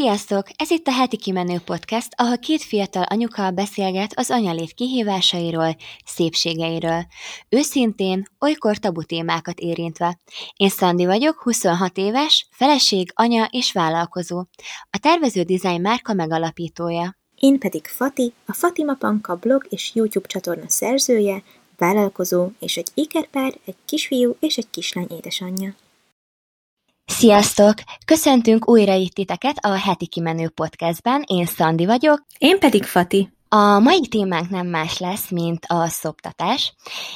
Sziasztok! Ez itt a Heti Kimenő Podcast, ahol két fiatal anyuka beszélget az anyalét kihívásairól, szépségeiről. Őszintén, olykor tabu témákat érintve. Én Szandi vagyok, 26 éves, feleség, anya és vállalkozó. A tervező design márka megalapítója. Én pedig Fati, a Fatima Panka blog és YouTube csatorna szerzője, vállalkozó és egy ikerpár, egy kisfiú és egy kislány édesanyja. Sziasztok! Köszöntünk újra itt titeket a Heti Kimenő Podcastben. Én Szandi vagyok. Én pedig Fati. A mai témánk nem más lesz, mint a szoptatás.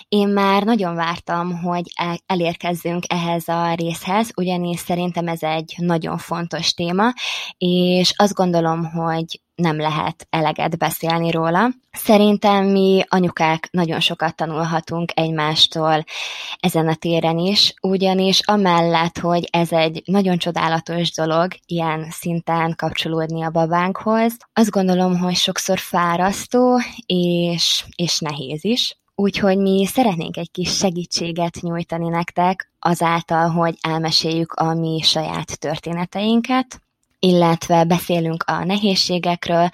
Én már nagyon vártam, hogy elérkezzünk ehhez a részhez, ugyanis szerintem ez egy nagyon fontos téma, és azt gondolom, hogy nem lehet eleget beszélni róla. Szerintem mi anyukák nagyon sokat tanulhatunk egymástól ezen a téren is, ugyanis amellett, hogy ez egy nagyon csodálatos dolog ilyen szinten kapcsolódni a babánkhoz, azt gondolom, hogy sokszor fárasztó és, és nehéz is. Úgyhogy mi szeretnénk egy kis segítséget nyújtani nektek azáltal, hogy elmeséljük a mi saját történeteinket, illetve beszélünk a nehézségekről,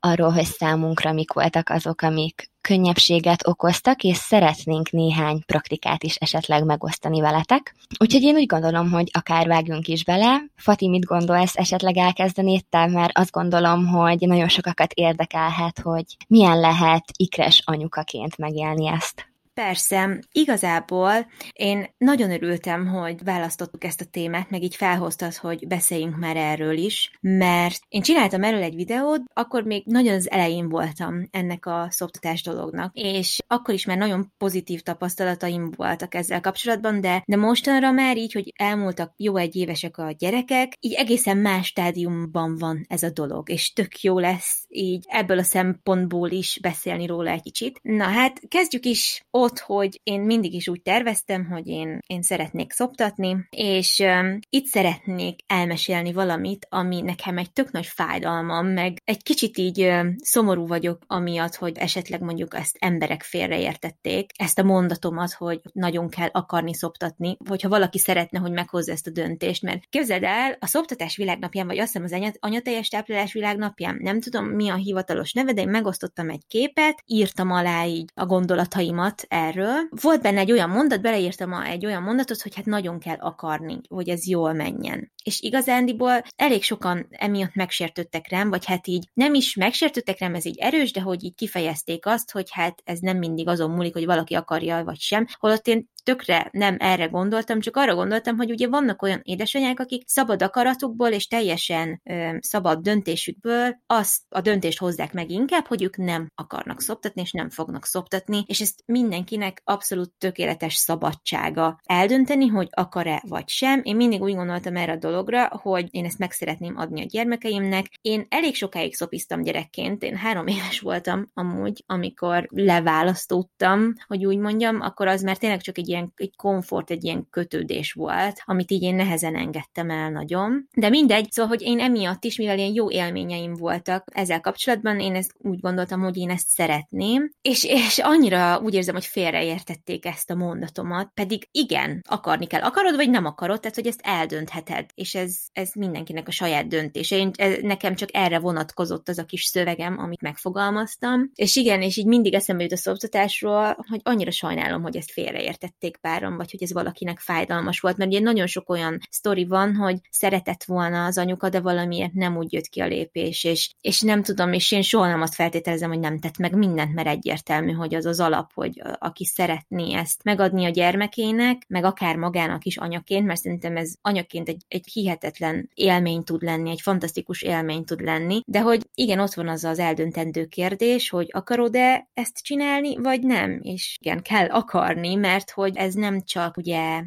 arról, hogy számunkra mik voltak azok, amik könnyebbséget okoztak, és szeretnénk néhány praktikát is esetleg megosztani veletek. Úgyhogy én úgy gondolom, hogy akár vágjunk is bele. Fati, mit gondolsz, esetleg elkezdenéd te, mert azt gondolom, hogy nagyon sokakat érdekelhet, hogy milyen lehet ikres anyukaként megélni ezt. Persze, igazából én nagyon örültem, hogy választottuk ezt a témát, meg így felhoztad, hogy beszéljünk már erről is, mert én csináltam erről egy videót, akkor még nagyon az elején voltam ennek a szoptatás dolognak, és akkor is már nagyon pozitív tapasztalataim voltak ezzel kapcsolatban, de, de mostanra már így, hogy elmúltak jó egy évesek a gyerekek, így egészen más stádiumban van ez a dolog, és tök jó lesz így ebből a szempontból is beszélni róla egy kicsit. Na hát, kezdjük is ott, hogy én mindig is úgy terveztem, hogy én, én szeretnék szoptatni, és um, itt szeretnék elmesélni valamit, ami nekem egy tök nagy fájdalmam, meg egy kicsit így um, szomorú vagyok amiatt, hogy esetleg mondjuk ezt emberek félreértették, ezt a mondatomat, hogy nagyon kell akarni szoptatni, hogyha valaki szeretne, hogy meghozza ezt a döntést, mert képzeld el, a szoptatás világnapján, vagy azt hiszem az anyateljes táplálás világnapján, nem tudom mi a hivatalos neve, de én megosztottam egy képet, írtam alá így a gondolataimat erről. Volt benne egy olyan mondat, beleírtam egy olyan mondatot, hogy hát nagyon kell akarni, hogy ez jól menjen. És igazándiból elég sokan emiatt megsértődtek rám, vagy hát így nem is megsértődtek rám, ez így erős, de hogy így kifejezték azt, hogy hát ez nem mindig azon múlik, hogy valaki akarja, vagy sem. Holott én tökre nem erre gondoltam, csak arra gondoltam, hogy ugye vannak olyan édesanyák, akik szabad akaratukból és teljesen ö, szabad döntésükből azt a döntést hozzák meg inkább, hogy ők nem akarnak szoptatni, és nem fognak szoptatni, és ezt mindenkinek abszolút tökéletes szabadsága eldönteni, hogy akar-e vagy sem. Én mindig úgy gondoltam erre a dologra, hogy én ezt meg szeretném adni a gyermekeimnek. Én elég sokáig szopiztam gyerekként, én három éves voltam amúgy, amikor leválasztottam, hogy úgy mondjam, akkor az már tényleg csak egy ilyen egy komfort, egy ilyen kötődés volt, amit így én nehezen engedtem el nagyon. De mindegy, szóval, hogy én emiatt is, mivel ilyen jó élményeim voltak ezzel kapcsolatban, én ezt úgy gondoltam, hogy én ezt szeretném, és, és annyira úgy érzem, hogy félreértették ezt a mondatomat, pedig igen, akarni kell. Akarod, vagy nem akarod, tehát, hogy ezt eldöntheted, és ez, ez mindenkinek a saját döntése. Én, ez, nekem csak erre vonatkozott az a kis szövegem, amit megfogalmaztam, és igen, és így mindig eszembe jut a szoptatásról, hogy annyira sajnálom, hogy ezt félreértették párom, vagy hogy ez valakinek fájdalmas volt, mert ugye nagyon sok olyan sztori van, hogy szeretett volna az anyuka, de valamiért nem úgy jött ki a lépés, és, és nem tudom, és én soha nem azt feltételezem, hogy nem tett meg mindent, mert egyértelmű, hogy az az alap, hogy aki szeretné ezt megadni a gyermekének, meg akár magának is anyaként, mert szerintem ez anyaként egy, egy hihetetlen élmény tud lenni, egy fantasztikus élmény tud lenni, de hogy igen, ott van az az eldöntendő kérdés, hogy akarod-e ezt csinálni, vagy nem, és igen, kell akarni, mert hogy ez nem csak ugye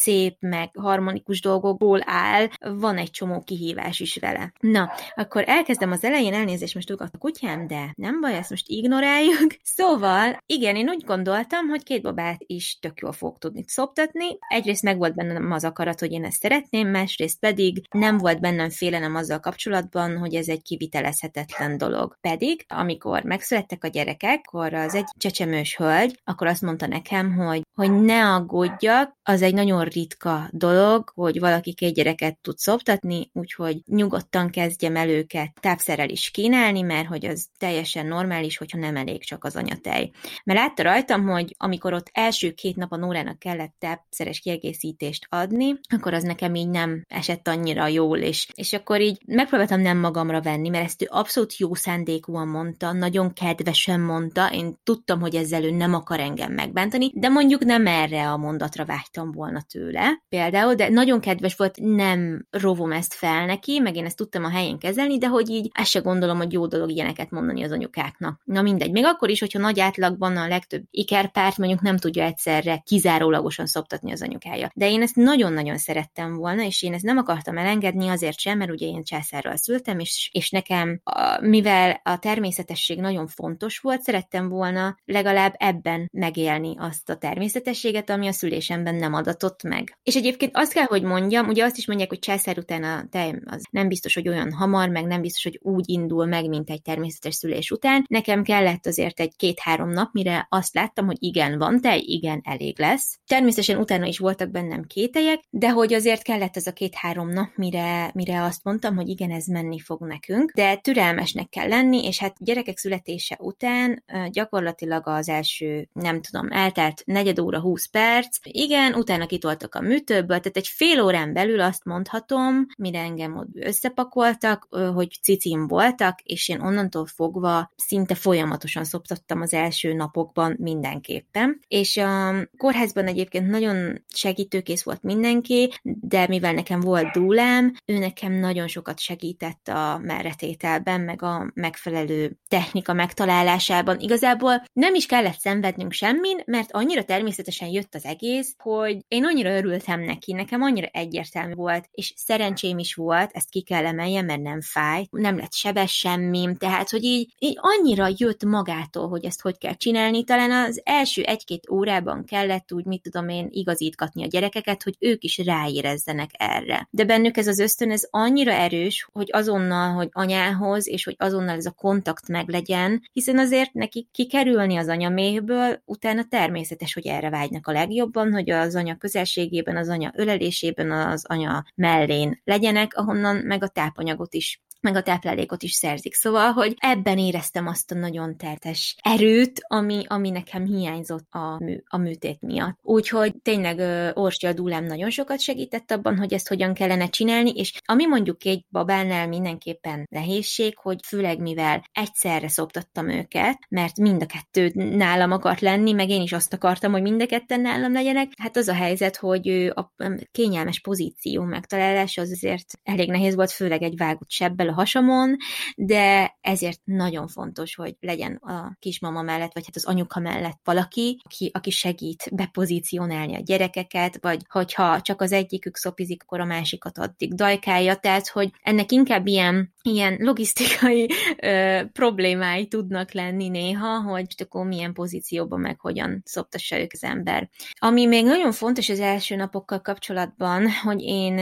szép, meg harmonikus dolgokból áll, van egy csomó kihívás is vele. Na, akkor elkezdem az elején, elnézést most ugat a kutyám, de nem baj, ezt most ignoráljuk. Szóval, igen, én úgy gondoltam, hogy két babát is tök jól fog tudni szoptatni. Egyrészt meg volt bennem az akarat, hogy én ezt szeretném, másrészt pedig nem volt bennem félelem azzal kapcsolatban, hogy ez egy kivitelezhetetlen dolog. Pedig, amikor megszülettek a gyerekek, akkor az egy csecsemős hölgy, akkor azt mondta nekem, hogy, hogy ne aggódjak, az egy nagyon ritka dolog, hogy valaki két gyereket tud szoptatni, úgyhogy nyugodtan kezdjem el őket tápszerrel is kínálni, mert hogy az teljesen normális, hogyha nem elég csak az anyatej. Mert látta rajtam, hogy amikor ott első két nap a Nórának kellett tápszeres kiegészítést adni, akkor az nekem így nem esett annyira jól, és, és akkor így megpróbáltam nem magamra venni, mert ezt ő abszolút jó szándékúan mondta, nagyon kedvesen mondta, én tudtam, hogy ezzel ő nem akar engem megbántani, de mondjuk nem erre a mondatra vágytam volna tőle, például, de nagyon kedves volt, nem rovom ezt fel neki, meg én ezt tudtam a helyén kezelni, de hogy így ezt se gondolom, hogy jó dolog ilyeneket mondani az anyukáknak. Na mindegy, még akkor is, hogyha nagy átlagban a legtöbb ikerpárt mondjuk nem tudja egyszerre kizárólagosan szoptatni az anyukája. De én ezt nagyon-nagyon szerettem volna, és én ezt nem akartam elengedni azért sem, mert ugye én császárral szültem, és, és nekem, a, mivel a természetesség nagyon fontos volt, szerettem volna legalább ebben megélni azt a természetességet, ami a szülésemben nem adatott meg. És egyébként azt kell, hogy mondjam, ugye azt is mondják, hogy császár után a tej az nem biztos, hogy olyan hamar, meg nem biztos, hogy úgy indul meg, mint egy természetes szülés után. Nekem kellett azért egy két-három nap, mire azt láttam, hogy igen, van tej, igen, elég lesz. Természetesen utána is voltak bennem kételyek, de hogy azért kellett ez a két-három nap, mire, mire azt mondtam, hogy igen, ez menni fog nekünk, de türelmesnek kell lenni, és hát gyerekek születése után gyakorlatilag az első, nem tudom, eltelt negyed óra, 20 perc, igen, utána kitoltak a műtőből, tehát egy fél órán belül azt mondhatom, mire engem ott összepakoltak, hogy cicim voltak, és én onnantól fogva szinte folyamatosan szoptattam az első napokban mindenképpen. És a kórházban egyébként nagyon segítőkész volt mindenki, de mivel nekem volt dúlám, ő nekem nagyon sokat segített a merretételben, meg a megfelelő technika megtalálásában. Igazából nem is kellett szenvednünk semmin, mert annyira természetesen jött az egész, hogy én annyira örültem neki, nekem annyira egyértelmű volt, és szerencsém is volt, ezt ki kell emeljem, mert nem fáj, nem lett sebes semmim, tehát, hogy így, így annyira jött magától, hogy ezt hogy kell csinálni, talán az első egy-két órában kellett úgy, mit tudom én, igazítgatni a gyerekeket, hogy ők is ráérezzenek erre. De bennük ez az ösztön, ez annyira erős, hogy azonnal, hogy anyához, és hogy azonnal ez a kontakt meglegyen, hiszen azért neki kikerülni az anyaméhből, utána természetes, hogy erre vágynak a legjobban, hogy az anya közelségében, az anya ölelésében, az anya mellén legyenek, ahonnan meg a tápanyagot is meg a táplálékot is szerzik. Szóval, hogy ebben éreztem azt a nagyon tertes erőt, ami, ami nekem hiányzott a, mű, a műtét miatt. Úgyhogy tényleg Orsi a nagyon sokat segített abban, hogy ezt hogyan kellene csinálni, és ami mondjuk egy babánál mindenképpen nehézség, hogy főleg mivel egyszerre szoptattam őket, mert mind a kettő nálam akart lenni, meg én is azt akartam, hogy mind a ketten nálam legyenek, hát az a helyzet, hogy a kényelmes pozíció megtalálása az azért elég nehéz volt, főleg egy vágott sebbel hasamon, de ezért nagyon fontos, hogy legyen a kismama mellett, vagy hát az anyuka mellett valaki, aki, aki segít bepozícionálni a gyerekeket, vagy hogyha csak az egyikük szopizik, akkor a másikat addig dajkálja, tehát hogy ennek inkább ilyen, ilyen logisztikai ö, problémái tudnak lenni néha, hogy akkor milyen pozícióban meg hogyan szoptassa ők az ember. Ami még nagyon fontos az első napokkal kapcsolatban, hogy én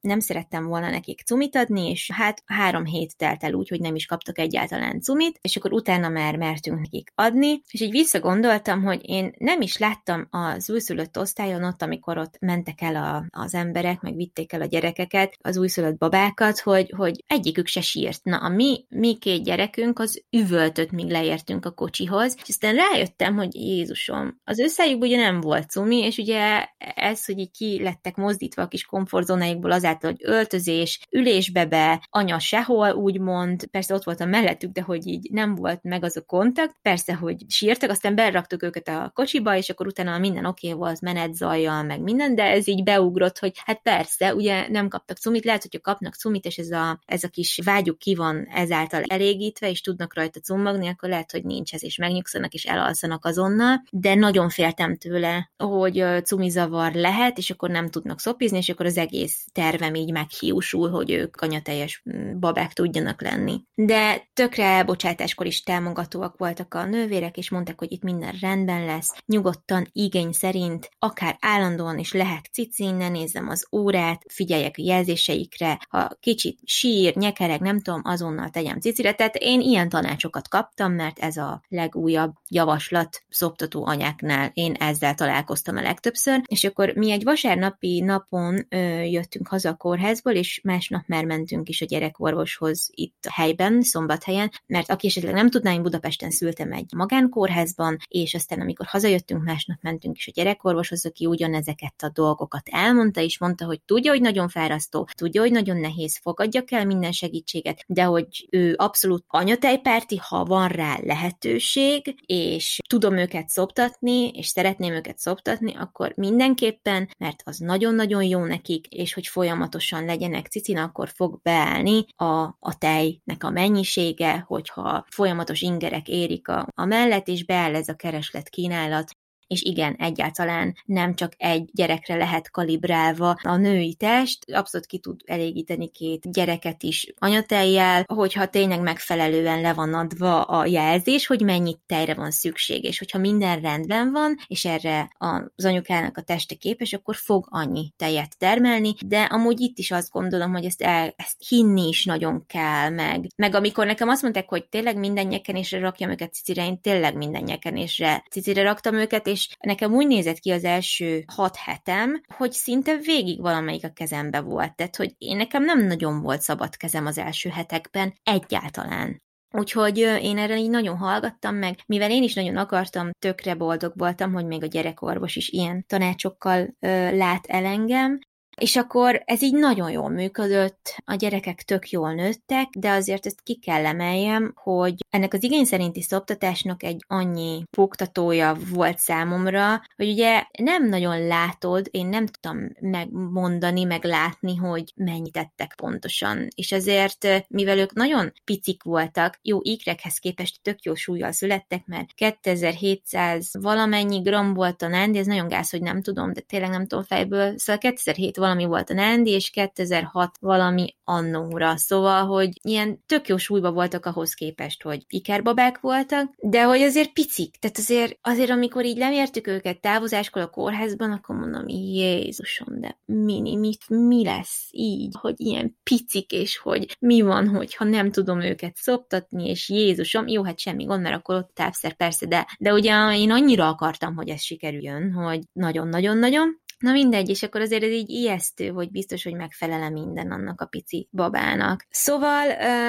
nem szerettem volna nekik cumit adni, és hát három hét telt el úgy, hogy nem is kaptak egyáltalán cumit, és akkor utána már mertünk nekik adni, és így visszagondoltam, hogy én nem is láttam az újszülött osztályon ott, amikor ott mentek el a, az emberek, meg vitték el a gyerekeket, az újszülött babákat, hogy, hogy egyikük se sírt. Na, a mi, mi két gyerekünk az üvöltött, míg leértünk a kocsihoz, és aztán rájöttem, hogy Jézusom, az összejükben ugye nem volt cumi, és ugye ez, hogy így ki lettek mozdítva a kis komfortzónáikból azáltal, hogy öltözés, ülésbe be, anya sehol, úgymond, persze ott voltam mellettük, de hogy így nem volt meg az a kontakt, persze, hogy sírtak, aztán beraktuk őket a kocsiba, és akkor utána minden oké okay volt, menet zajjal, meg minden, de ez így beugrott, hogy hát persze, ugye nem kaptak cumit, lehet, hogyha kapnak cumit, és ez a, ez a kis vágyuk ki van ezáltal elégítve, és tudnak rajta cummagni, akkor lehet, hogy nincs ez, és megnyugszanak, és elalszanak azonnal, de nagyon féltem tőle, hogy cumizavar lehet, és akkor nem tudnak szopizni, és akkor az egész tervem így meghiúsul, hogy ők anyateljes babák tudjanak lenni. De tökre elbocsátáskor is támogatóak voltak a nővérek, és mondták, hogy itt minden rendben lesz, nyugodtan, igény szerint, akár állandóan is lehet cici, ne nézzem az órát, figyeljek a jelzéseikre, ha kicsit sír, nyekereg, nem tudom, azonnal tegyem cicire. Tehát én ilyen tanácsokat kaptam, mert ez a legújabb javaslat szoptató anyáknál. Én ezzel találkoztam a legtöbbször, és akkor mi egy vasárnapi napon ö, jöttünk haza a kórházból, és másnap már mentünk is a gyerekorvoshoz itt a helyben, szombathelyen, mert aki esetleg nem tudná, én Budapesten szültem egy magánkórházban, és aztán amikor hazajöttünk, másnap mentünk is a gyerekorvoshoz, aki ugyanezeket a dolgokat elmondta, és mondta, hogy tudja, hogy nagyon fárasztó, tudja, hogy nagyon nehéz, fogadjak el minden segítséget, de hogy ő abszolút anyatejpárti, ha van rá lehetőség, és tudom őket szoptatni, és szeretném őket szoptatni, akkor mindenképpen, mert az nagyon-nagyon jó nekik, és hogy folyamatosan legyenek cicin, akkor fog beállni a, a tejnek a mennyisége, hogyha folyamatos ingerek érik a, a mellett, és beáll ez a kereslet kínálat, és igen, egyáltalán nem csak egy gyerekre lehet kalibrálva a női test, abszolút ki tud elégíteni két gyereket is anyatejjel, hogyha tényleg megfelelően le van adva a jelzés, hogy mennyit tejre van szükség, és hogyha minden rendben van, és erre az anyukának a teste képes, akkor fog annyi tejet termelni, de amúgy itt is azt gondolom, hogy ezt, el, ezt hinni is nagyon kell, meg, meg amikor nekem azt mondták, hogy tényleg minden nyekenésre rakjam őket cicire, én tényleg minden nyekenésre cicire raktam őket, és és nekem úgy nézett ki az első hat hetem, hogy szinte végig valamelyik a kezembe volt. Tehát, hogy én nekem nem nagyon volt szabad kezem az első hetekben egyáltalán. Úgyhogy én erre így nagyon hallgattam meg, mivel én is nagyon akartam, tökre boldog voltam, hogy még a gyerekorvos is ilyen tanácsokkal ö, lát el engem, és akkor ez így nagyon jól működött, a gyerekek tök jól nőttek, de azért ezt ki kell emeljem, hogy ennek az igény szerinti szoptatásnak egy annyi fogtatója volt számomra, hogy ugye nem nagyon látod, én nem tudtam megmondani, meg látni, hogy mennyit tettek pontosan. És ezért, mivel ők nagyon picik voltak, jó ikrekhez képest tök jó súlyjal születtek, mert 2700 valamennyi gram volt a nándi, ez nagyon gáz, hogy nem tudom, de tényleg nem tudom fejből, szóval 2007 valami volt a Nandi, és 2006 valami annóra. Szóval, hogy ilyen tök jó súlyba voltak ahhoz képest, hogy ikerbabák voltak, de hogy azért picik. Tehát azért, azért amikor így lemértük őket távozáskor a kórházban, akkor mondom, Jézusom, de mi, mit, mi lesz így, hogy ilyen picik, és hogy mi van, hogyha nem tudom őket szoptatni, és Jézusom, jó, hát semmi gond, mert akkor ott távszer persze, de, de ugye én annyira akartam, hogy ez sikerüljön, hogy nagyon-nagyon-nagyon, Na mindegy, és akkor azért ez így ijesztő, hogy biztos, hogy megfelele minden annak a pici babának. Szóval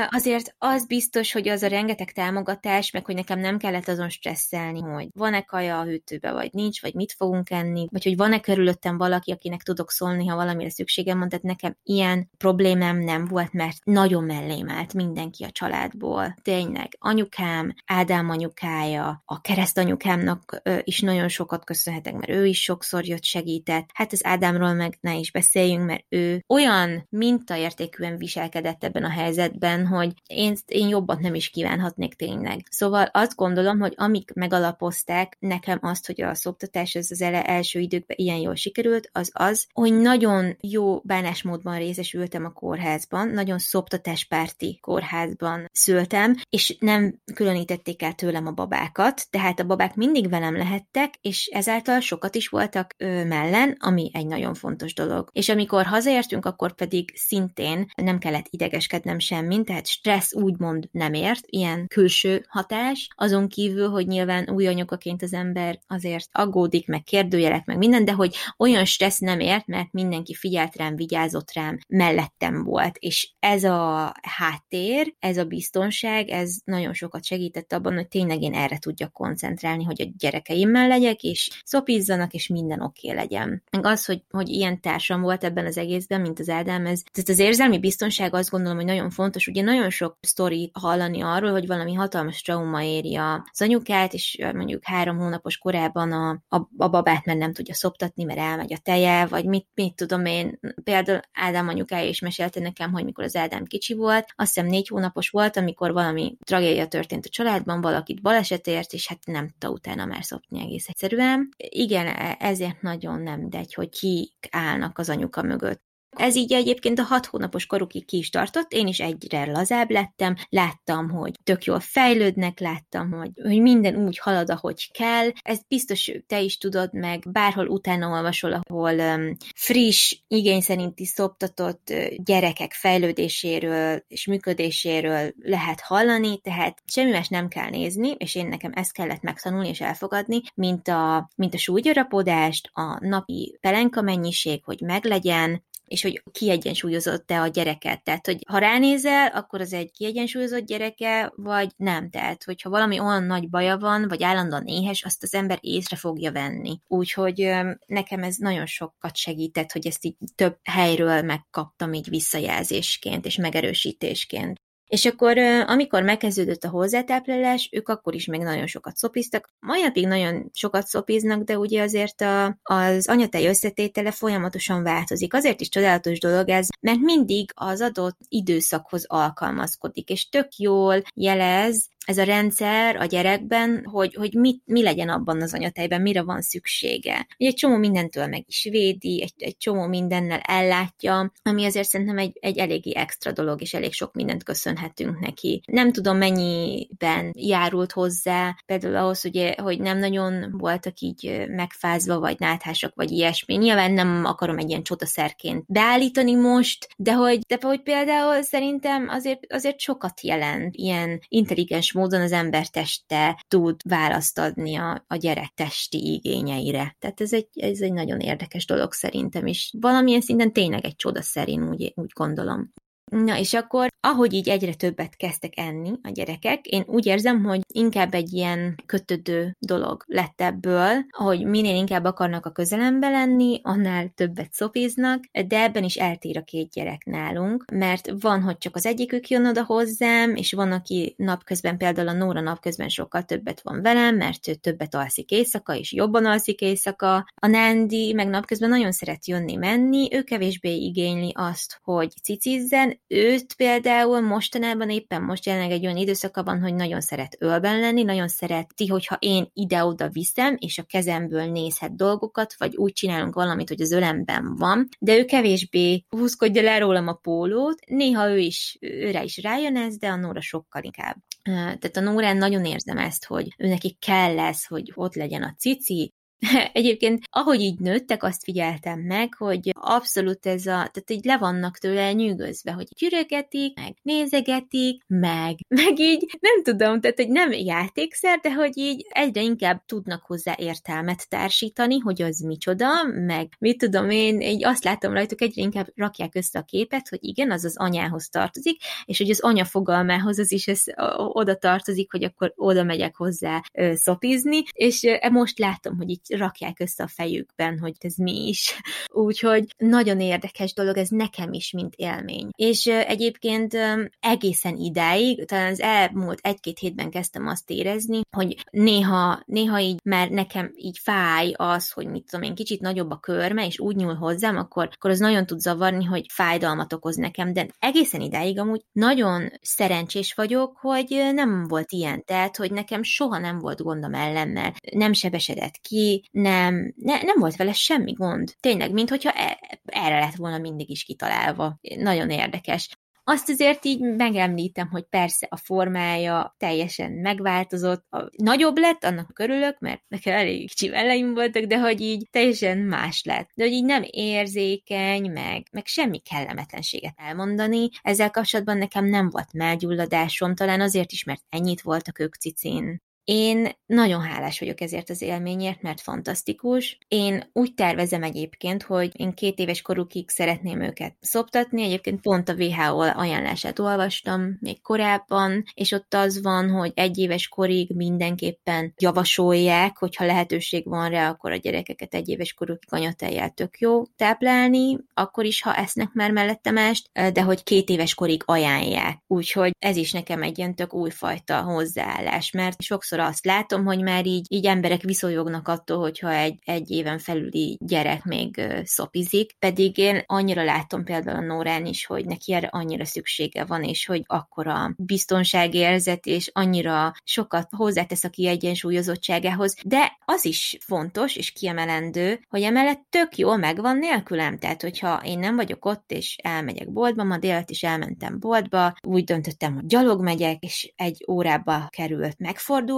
azért az biztos, hogy az a rengeteg támogatás, meg hogy nekem nem kellett azon stresszelni, hogy van-e kaja a hűtőbe, vagy nincs, vagy mit fogunk enni, vagy hogy van-e körülöttem valaki, akinek tudok szólni, ha valamire szükségem van, tehát nekem ilyen problémám nem volt, mert nagyon mellém állt mindenki a családból. Tényleg, anyukám, Ádám anyukája, a keresztanyukámnak is nagyon sokat köszönhetek, mert ő is sokszor jött segített, hát az Ádámról meg ne is beszéljünk, mert ő olyan mintaértékűen viselkedett ebben a helyzetben, hogy én, én jobbat nem is kívánhatnék tényleg. Szóval azt gondolom, hogy amik megalapozták nekem azt, hogy a szoptatás az az ele első időkben ilyen jól sikerült, az az, hogy nagyon jó bánásmódban részesültem a kórházban, nagyon szoptatáspárti kórházban szültem, és nem különítették el tőlem a babákat, tehát a babák mindig velem lehettek, és ezáltal sokat is voltak ö, mellen, ami egy nagyon fontos dolog. És amikor hazaértünk, akkor pedig szintén nem kellett idegeskednem semmin, tehát stressz úgymond nem ért, ilyen külső hatás, azon kívül, hogy nyilván új anyakaként az ember azért aggódik, meg kérdőjelek, meg minden, de hogy olyan stressz nem ért, mert mindenki figyelt rám, vigyázott rám, mellettem volt. És ez a háttér, ez a biztonság, ez nagyon sokat segített abban, hogy tényleg én erre tudjak koncentrálni, hogy a gyerekeimmel legyek, és szopizzanak, és minden oké okay legyen meg az, hogy, hogy ilyen társam volt ebben az egészben, mint az Ádám, ez, tehát az érzelmi biztonság azt gondolom, hogy nagyon fontos. Ugye nagyon sok sztori hallani arról, hogy valami hatalmas trauma éri az anyukát, és mondjuk három hónapos korában a, a, a babát már nem tudja szoptatni, mert elmegy a teje, vagy mit, mit tudom én. Például Ádám anyukája is mesélte nekem, hogy mikor az Ádám kicsi volt, azt hiszem négy hónapos volt, amikor valami tragédia történt a családban, valakit balesetért, és hát nem tudta utána már szopni egész egyszerűen. Igen, e, ezért nagyon nem mindegy, hogy kik állnak az anyuka mögött. Ez így egyébként a hat hónapos korukig ki is tartott, én is egyre lazább lettem, láttam, hogy tök jól fejlődnek, láttam, hogy, hogy minden úgy halad, ahogy kell. Ez biztos te is tudod, meg bárhol utána olvasol, ahol um, friss, igény szerinti szoptatott gyerekek fejlődéséről és működéséről lehet hallani, tehát semmi más nem kell nézni, és én nekem ezt kellett megtanulni és elfogadni, mint a, mint a súlygyarapodást, a napi pelenka mennyiség, hogy meglegyen, és hogy kiegyensúlyozott-e a gyereket. Tehát, hogy ha ránézel, akkor az egy kiegyensúlyozott gyereke, vagy nem. Tehát, hogyha valami olyan nagy baja van, vagy állandóan éhes, azt az ember észre fogja venni. Úgyhogy nekem ez nagyon sokat segített, hogy ezt így több helyről megkaptam így visszajelzésként és megerősítésként. És akkor, amikor megkezdődött a hozzátáplálás, ők akkor is még nagyon sokat szopiztak. Mai napig nagyon sokat szopiznak, de ugye azért a, az anyatej összetétele folyamatosan változik. Azért is csodálatos dolog ez, mert mindig az adott időszakhoz alkalmazkodik, és tök jól jelez ez a rendszer a gyerekben, hogy, hogy mit, mi legyen abban az anyatejben, mire van szüksége. Ugye egy csomó mindentől meg is védi, egy, egy csomó mindennel ellátja, ami azért szerintem egy, egy eléggé extra dolog, és elég sok mindent köszönhetünk neki. Nem tudom, mennyiben járult hozzá, például ahhoz, ugye, hogy nem nagyon voltak így megfázva, vagy náthásak, vagy ilyesmi. Nyilván nem akarom egy ilyen csodaszerként beállítani most, de hogy, de hogy például szerintem azért, azért sokat jelent ilyen intelligens módon az ember teste tud választ adni a, a gyerek testi igényeire. Tehát ez egy, ez egy nagyon érdekes dolog szerintem, és valamilyen szinten tényleg egy csoda szerint úgy, úgy gondolom. Na és akkor, ahogy így egyre többet kezdtek enni a gyerekek, én úgy érzem, hogy inkább egy ilyen kötődő dolog lett ebből, hogy minél inkább akarnak a közelembe lenni, annál többet szopiznak, de ebben is eltér a két gyerek nálunk, mert van, hogy csak az egyikük jön oda hozzám, és van, aki napközben, például a Nóra napközben sokkal többet van velem, mert ő többet alszik éjszaka, és jobban alszik éjszaka. A Nándi meg napközben nagyon szeret jönni-menni, ő kevésbé igényli azt, hogy cicizzen, őt például mostanában éppen most jelenleg egy olyan időszakban, hogy nagyon szeret ölben lenni, nagyon szereti, hogyha én ide-oda viszem, és a kezemből nézhet dolgokat, vagy úgy csinálunk valamit, hogy az ölemben van, de ő kevésbé húzkodja le rólam a pólót, néha ő is, őre is rájön ez, de a Nóra sokkal inkább. Tehát a Nórán nagyon érzem ezt, hogy ő neki kell lesz, hogy ott legyen a cici, Egyébként, ahogy így nőttek, azt figyeltem meg, hogy abszolút ez a, tehát így le vannak tőle nyűgözve, hogy gyüregetik, meg nézegetik, meg, meg így, nem tudom, tehát hogy nem játékszer, de hogy így egyre inkább tudnak hozzá értelmet társítani, hogy az micsoda, meg mit tudom én, így azt látom rajtuk, egyre inkább rakják össze a képet, hogy igen, az az anyához tartozik, és hogy az anya fogalmához az is ez, oda tartozik, hogy akkor oda megyek hozzá szopizni, és most látom, hogy így rakják össze a fejükben, hogy ez mi is. Úgyhogy nagyon érdekes dolog, ez nekem is, mint élmény. És egyébként egészen idáig, talán az elmúlt egy-két hétben kezdtem azt érezni, hogy néha, néha így már nekem így fáj az, hogy mit tudom én, kicsit nagyobb a körme, és úgy nyúl hozzám, akkor, akkor az nagyon tud zavarni, hogy fájdalmat okoz nekem, de egészen idáig amúgy nagyon szerencsés vagyok, hogy nem volt ilyen, tehát, hogy nekem soha nem volt gondom ellennel, nem sebesedett ki, nem, ne, nem volt vele semmi gond. Tényleg, mint hogyha e, erre lett volna mindig is kitalálva. Nagyon érdekes. Azt azért így megemlítem, hogy persze a formája teljesen megváltozott, a nagyobb lett, annak körülök, mert nekem elég kicsi velleim voltak, de hogy így teljesen más lett. De hogy így nem érzékeny, meg, meg semmi kellemetlenséget elmondani. Ezzel kapcsolatban nekem nem volt melgyulladásom, talán azért is, mert ennyit voltak ők cicén. Én nagyon hálás vagyok ezért az élményért, mert fantasztikus. Én úgy tervezem egyébként, hogy én két éves korukig szeretném őket szoptatni, egyébként pont a WHO ajánlását olvastam még korábban, és ott az van, hogy egy éves korig mindenképpen javasolják, hogyha lehetőség van rá, akkor a gyerekeket egy éves korukig anyatejjel tök jó táplálni, akkor is, ha esznek már mellette mást, de hogy két éves korig ajánlják. Úgyhogy ez is nekem egy ilyen tök újfajta hozzáállás, mert sokszor sokszor azt látom, hogy már így, így emberek viszonyognak attól, hogyha egy, egy éven felüli gyerek még szopizik, pedig én annyira látom például a Nórán is, hogy neki erre annyira szüksége van, és hogy akkora biztonságérzet, és annyira sokat hozzátesz a kiegyensúlyozottságához, de az is fontos és kiemelendő, hogy emellett tök jól megvan nélkülem, tehát hogyha én nem vagyok ott, és elmegyek boltba, ma délt is elmentem boltba, úgy döntöttem, hogy gyalog megyek, és egy órába került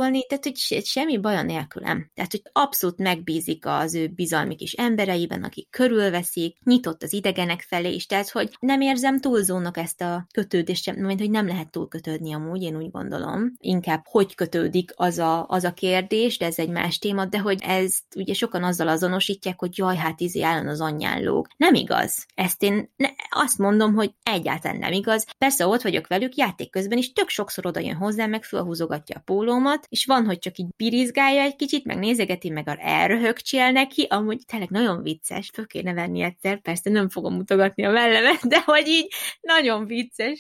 megfordulni, tehát hogy semmi baja nélkülem. Tehát, hogy abszolút megbízik az ő bizalmi kis embereiben, akik körülveszik, nyitott az idegenek felé is, tehát, hogy nem érzem túlzónak ezt a kötődést sem, mint hogy nem lehet túlkötődni amúgy, én úgy gondolom. Inkább hogy kötődik az a, az a kérdés, de ez egy más téma, de hogy ezt ugye sokan azzal azonosítják, hogy jaj, hát izé állandóan az anyján lóg. Nem igaz. Ezt én ne, azt mondom, hogy egyáltalán nem igaz. Persze ott vagyok velük játék közben is, tök sokszor oda jön hozzám, meg fölhúzogatja a pólómat, és van, hogy csak így birizgálja egy kicsit, meg nézegeti, meg elröhögcsél neki, amúgy tényleg nagyon vicces, föl kéne venni egyszer, persze nem fogom mutogatni a mellemet, de hogy így nagyon vicces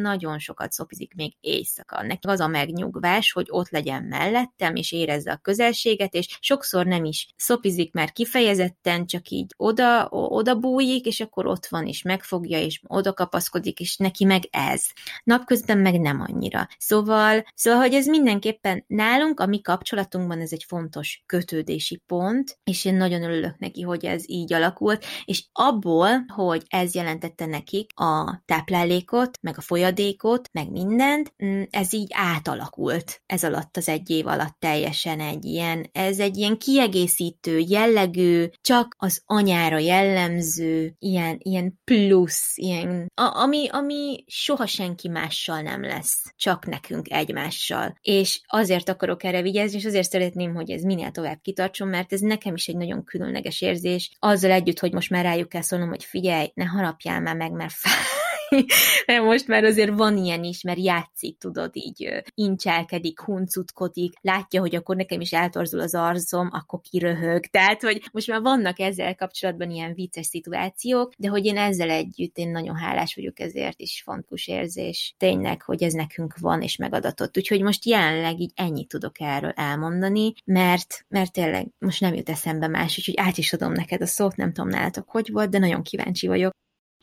nagyon sokat szopizik még éjszaka. Neki az a megnyugvás, hogy ott legyen mellettem, és érezze a közelséget, és sokszor nem is szopizik már kifejezetten, csak így oda, oda bújik, és akkor ott van, és megfogja, és oda kapaszkodik, és neki meg ez. Napközben meg nem annyira. Szóval, szóval, hogy ez mindenképpen nálunk, a mi kapcsolatunkban ez egy fontos kötődési pont, és én nagyon örülök neki, hogy ez így alakult, és abból, hogy ez jelentette nekik a táplálékot, meg a folyadékot, meg mindent, mm, ez így átalakult. Ez alatt az egy év alatt teljesen egy ilyen, ez egy ilyen kiegészítő jellegű, csak az anyára jellemző, ilyen, ilyen plusz, ilyen, a, ami, ami soha senki mással nem lesz, csak nekünk egymással. És azért akarok erre vigyázni, és azért szeretném, hogy ez minél tovább kitartson, mert ez nekem is egy nagyon különleges érzés, azzal együtt, hogy most már rájuk kell szólnom, hogy figyelj, ne harapjál már meg, mert fáj mert most már azért van ilyen is, mert játszik, tudod, így incselkedik, huncutkodik, látja, hogy akkor nekem is eltorzul az arzom, akkor kiröhög. Tehát, hogy most már vannak ezzel kapcsolatban ilyen vicces szituációk, de hogy én ezzel együtt én nagyon hálás vagyok ezért is fontos érzés. Tényleg, hogy ez nekünk van és megadatott. Úgyhogy most jelenleg így ennyit tudok erről elmondani, mert, mert tényleg most nem jut eszembe más, úgyhogy át is adom neked a szót, nem tudom nálatok, hogy volt, de nagyon kíváncsi vagyok.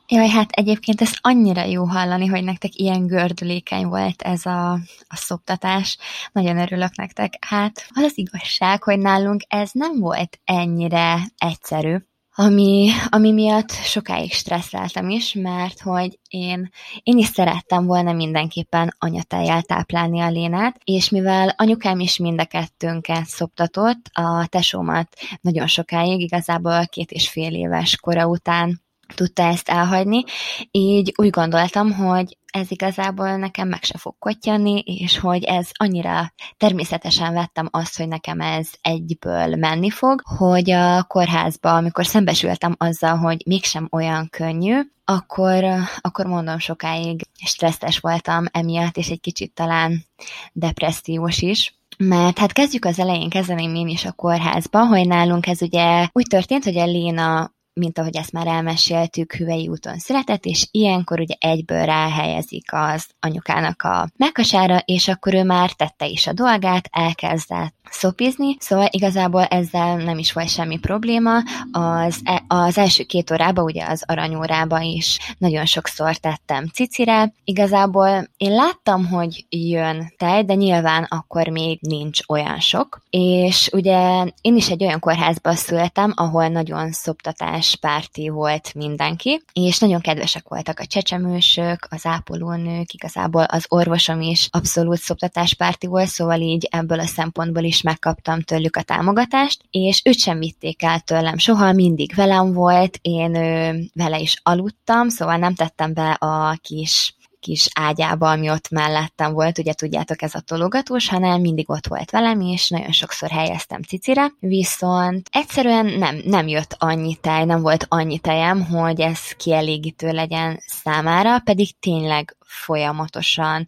Jaj, hát egyébként ez annyira jó hallani, hogy nektek ilyen gördülékeny volt ez a, a szoptatás. Nagyon örülök nektek. Hát az az igazság, hogy nálunk ez nem volt ennyire egyszerű, ami, ami miatt sokáig stresszeltem is, mert hogy én, én is szerettem volna mindenképpen anyatejjel táplálni a Lénát, és mivel anyukám is mind a kettőnket szoptatott, a tesómat nagyon sokáig, igazából két és fél éves kora után tudta ezt elhagyni, így úgy gondoltam, hogy ez igazából nekem meg se fog kottyanni, és hogy ez annyira természetesen vettem azt, hogy nekem ez egyből menni fog, hogy a kórházba, amikor szembesültem azzal, hogy mégsem olyan könnyű, akkor, akkor mondom sokáig stresszes voltam emiatt, és egy kicsit talán depressziós is, mert hát kezdjük az elején, kezdeném én is a kórházba, hogy nálunk ez ugye úgy történt, hogy a Léna mint ahogy ezt már elmeséltük, hüvei úton született, és ilyenkor ugye egyből ráhelyezik az anyukának a melkasára, és akkor ő már tette is a dolgát, elkezdett szopizni, szóval igazából ezzel nem is volt semmi probléma. Az, e, az első két órában, ugye az aranyórában is nagyon sokszor tettem cicire. Igazából én láttam, hogy jön tej, de nyilván akkor még nincs olyan sok. És ugye én is egy olyan kórházba szültem, ahol nagyon szoptatás párti volt mindenki, és nagyon kedvesek voltak a csecsemősök, az ápolónők, igazából az orvosom is abszolút szoptatáspárti volt, szóval így ebből a szempontból is megkaptam tőlük a támogatást, és őt sem vitték el tőlem soha, mindig velem volt, én ő, vele is aludtam, szóval nem tettem be a kis kis ágyába, ami ott mellettem volt, ugye tudjátok, ez a tologatós, hanem mindig ott volt velem, és nagyon sokszor helyeztem cicire, viszont egyszerűen nem, nem jött annyi tej, nem volt annyi tejem, hogy ez kielégítő legyen számára, pedig tényleg folyamatosan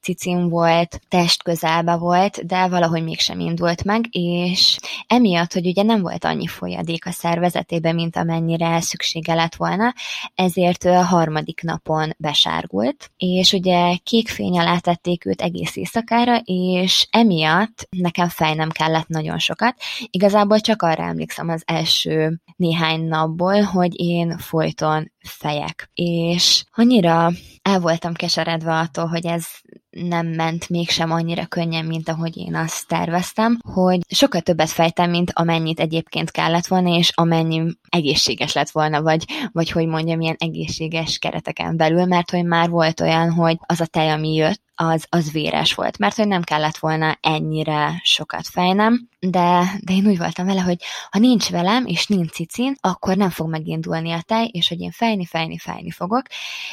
cicim volt, test közelbe volt, de valahogy mégsem indult meg, és emiatt, hogy ugye nem volt annyi folyadék a szervezetében, mint amennyire szüksége lett volna, ezért a harmadik napon besárgult, és ugye kék fény alá tették őt egész éjszakára, és emiatt nekem fej nem kellett nagyon sokat. Igazából csak arra emlékszem az első néhány napból, hogy én folyton fejek. És annyira el voltam keseredve attól, hogy ez nem ment mégsem annyira könnyen, mint ahogy én azt terveztem, hogy sokkal többet fejtem, mint amennyit egyébként kellett volna, és amennyi egészséges lett volna, vagy, vagy hogy mondjam, ilyen egészséges kereteken belül, mert hogy már volt olyan, hogy az a tej, ami jött, az, az véres volt, mert hogy nem kellett volna ennyire sokat fejnem, de, de én úgy voltam vele, hogy ha nincs velem, és nincs cicin, akkor nem fog megindulni a tej, és hogy én fejni, fejni, fejni fogok.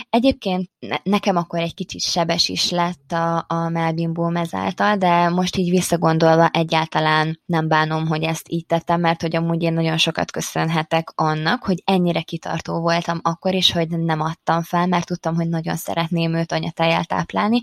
Egyébként ne, nekem akkor egy kicsit sebes is lett a, a melbimbóm ezáltal, de most így visszagondolva egyáltalán nem bánom, hogy ezt így tettem, mert hogy amúgy én nagyon sokat köszönhetek annak, hogy ennyire kitartó voltam akkor is, hogy nem adtam fel, mert tudtam, hogy nagyon szeretném őt anyatejjel táplálni,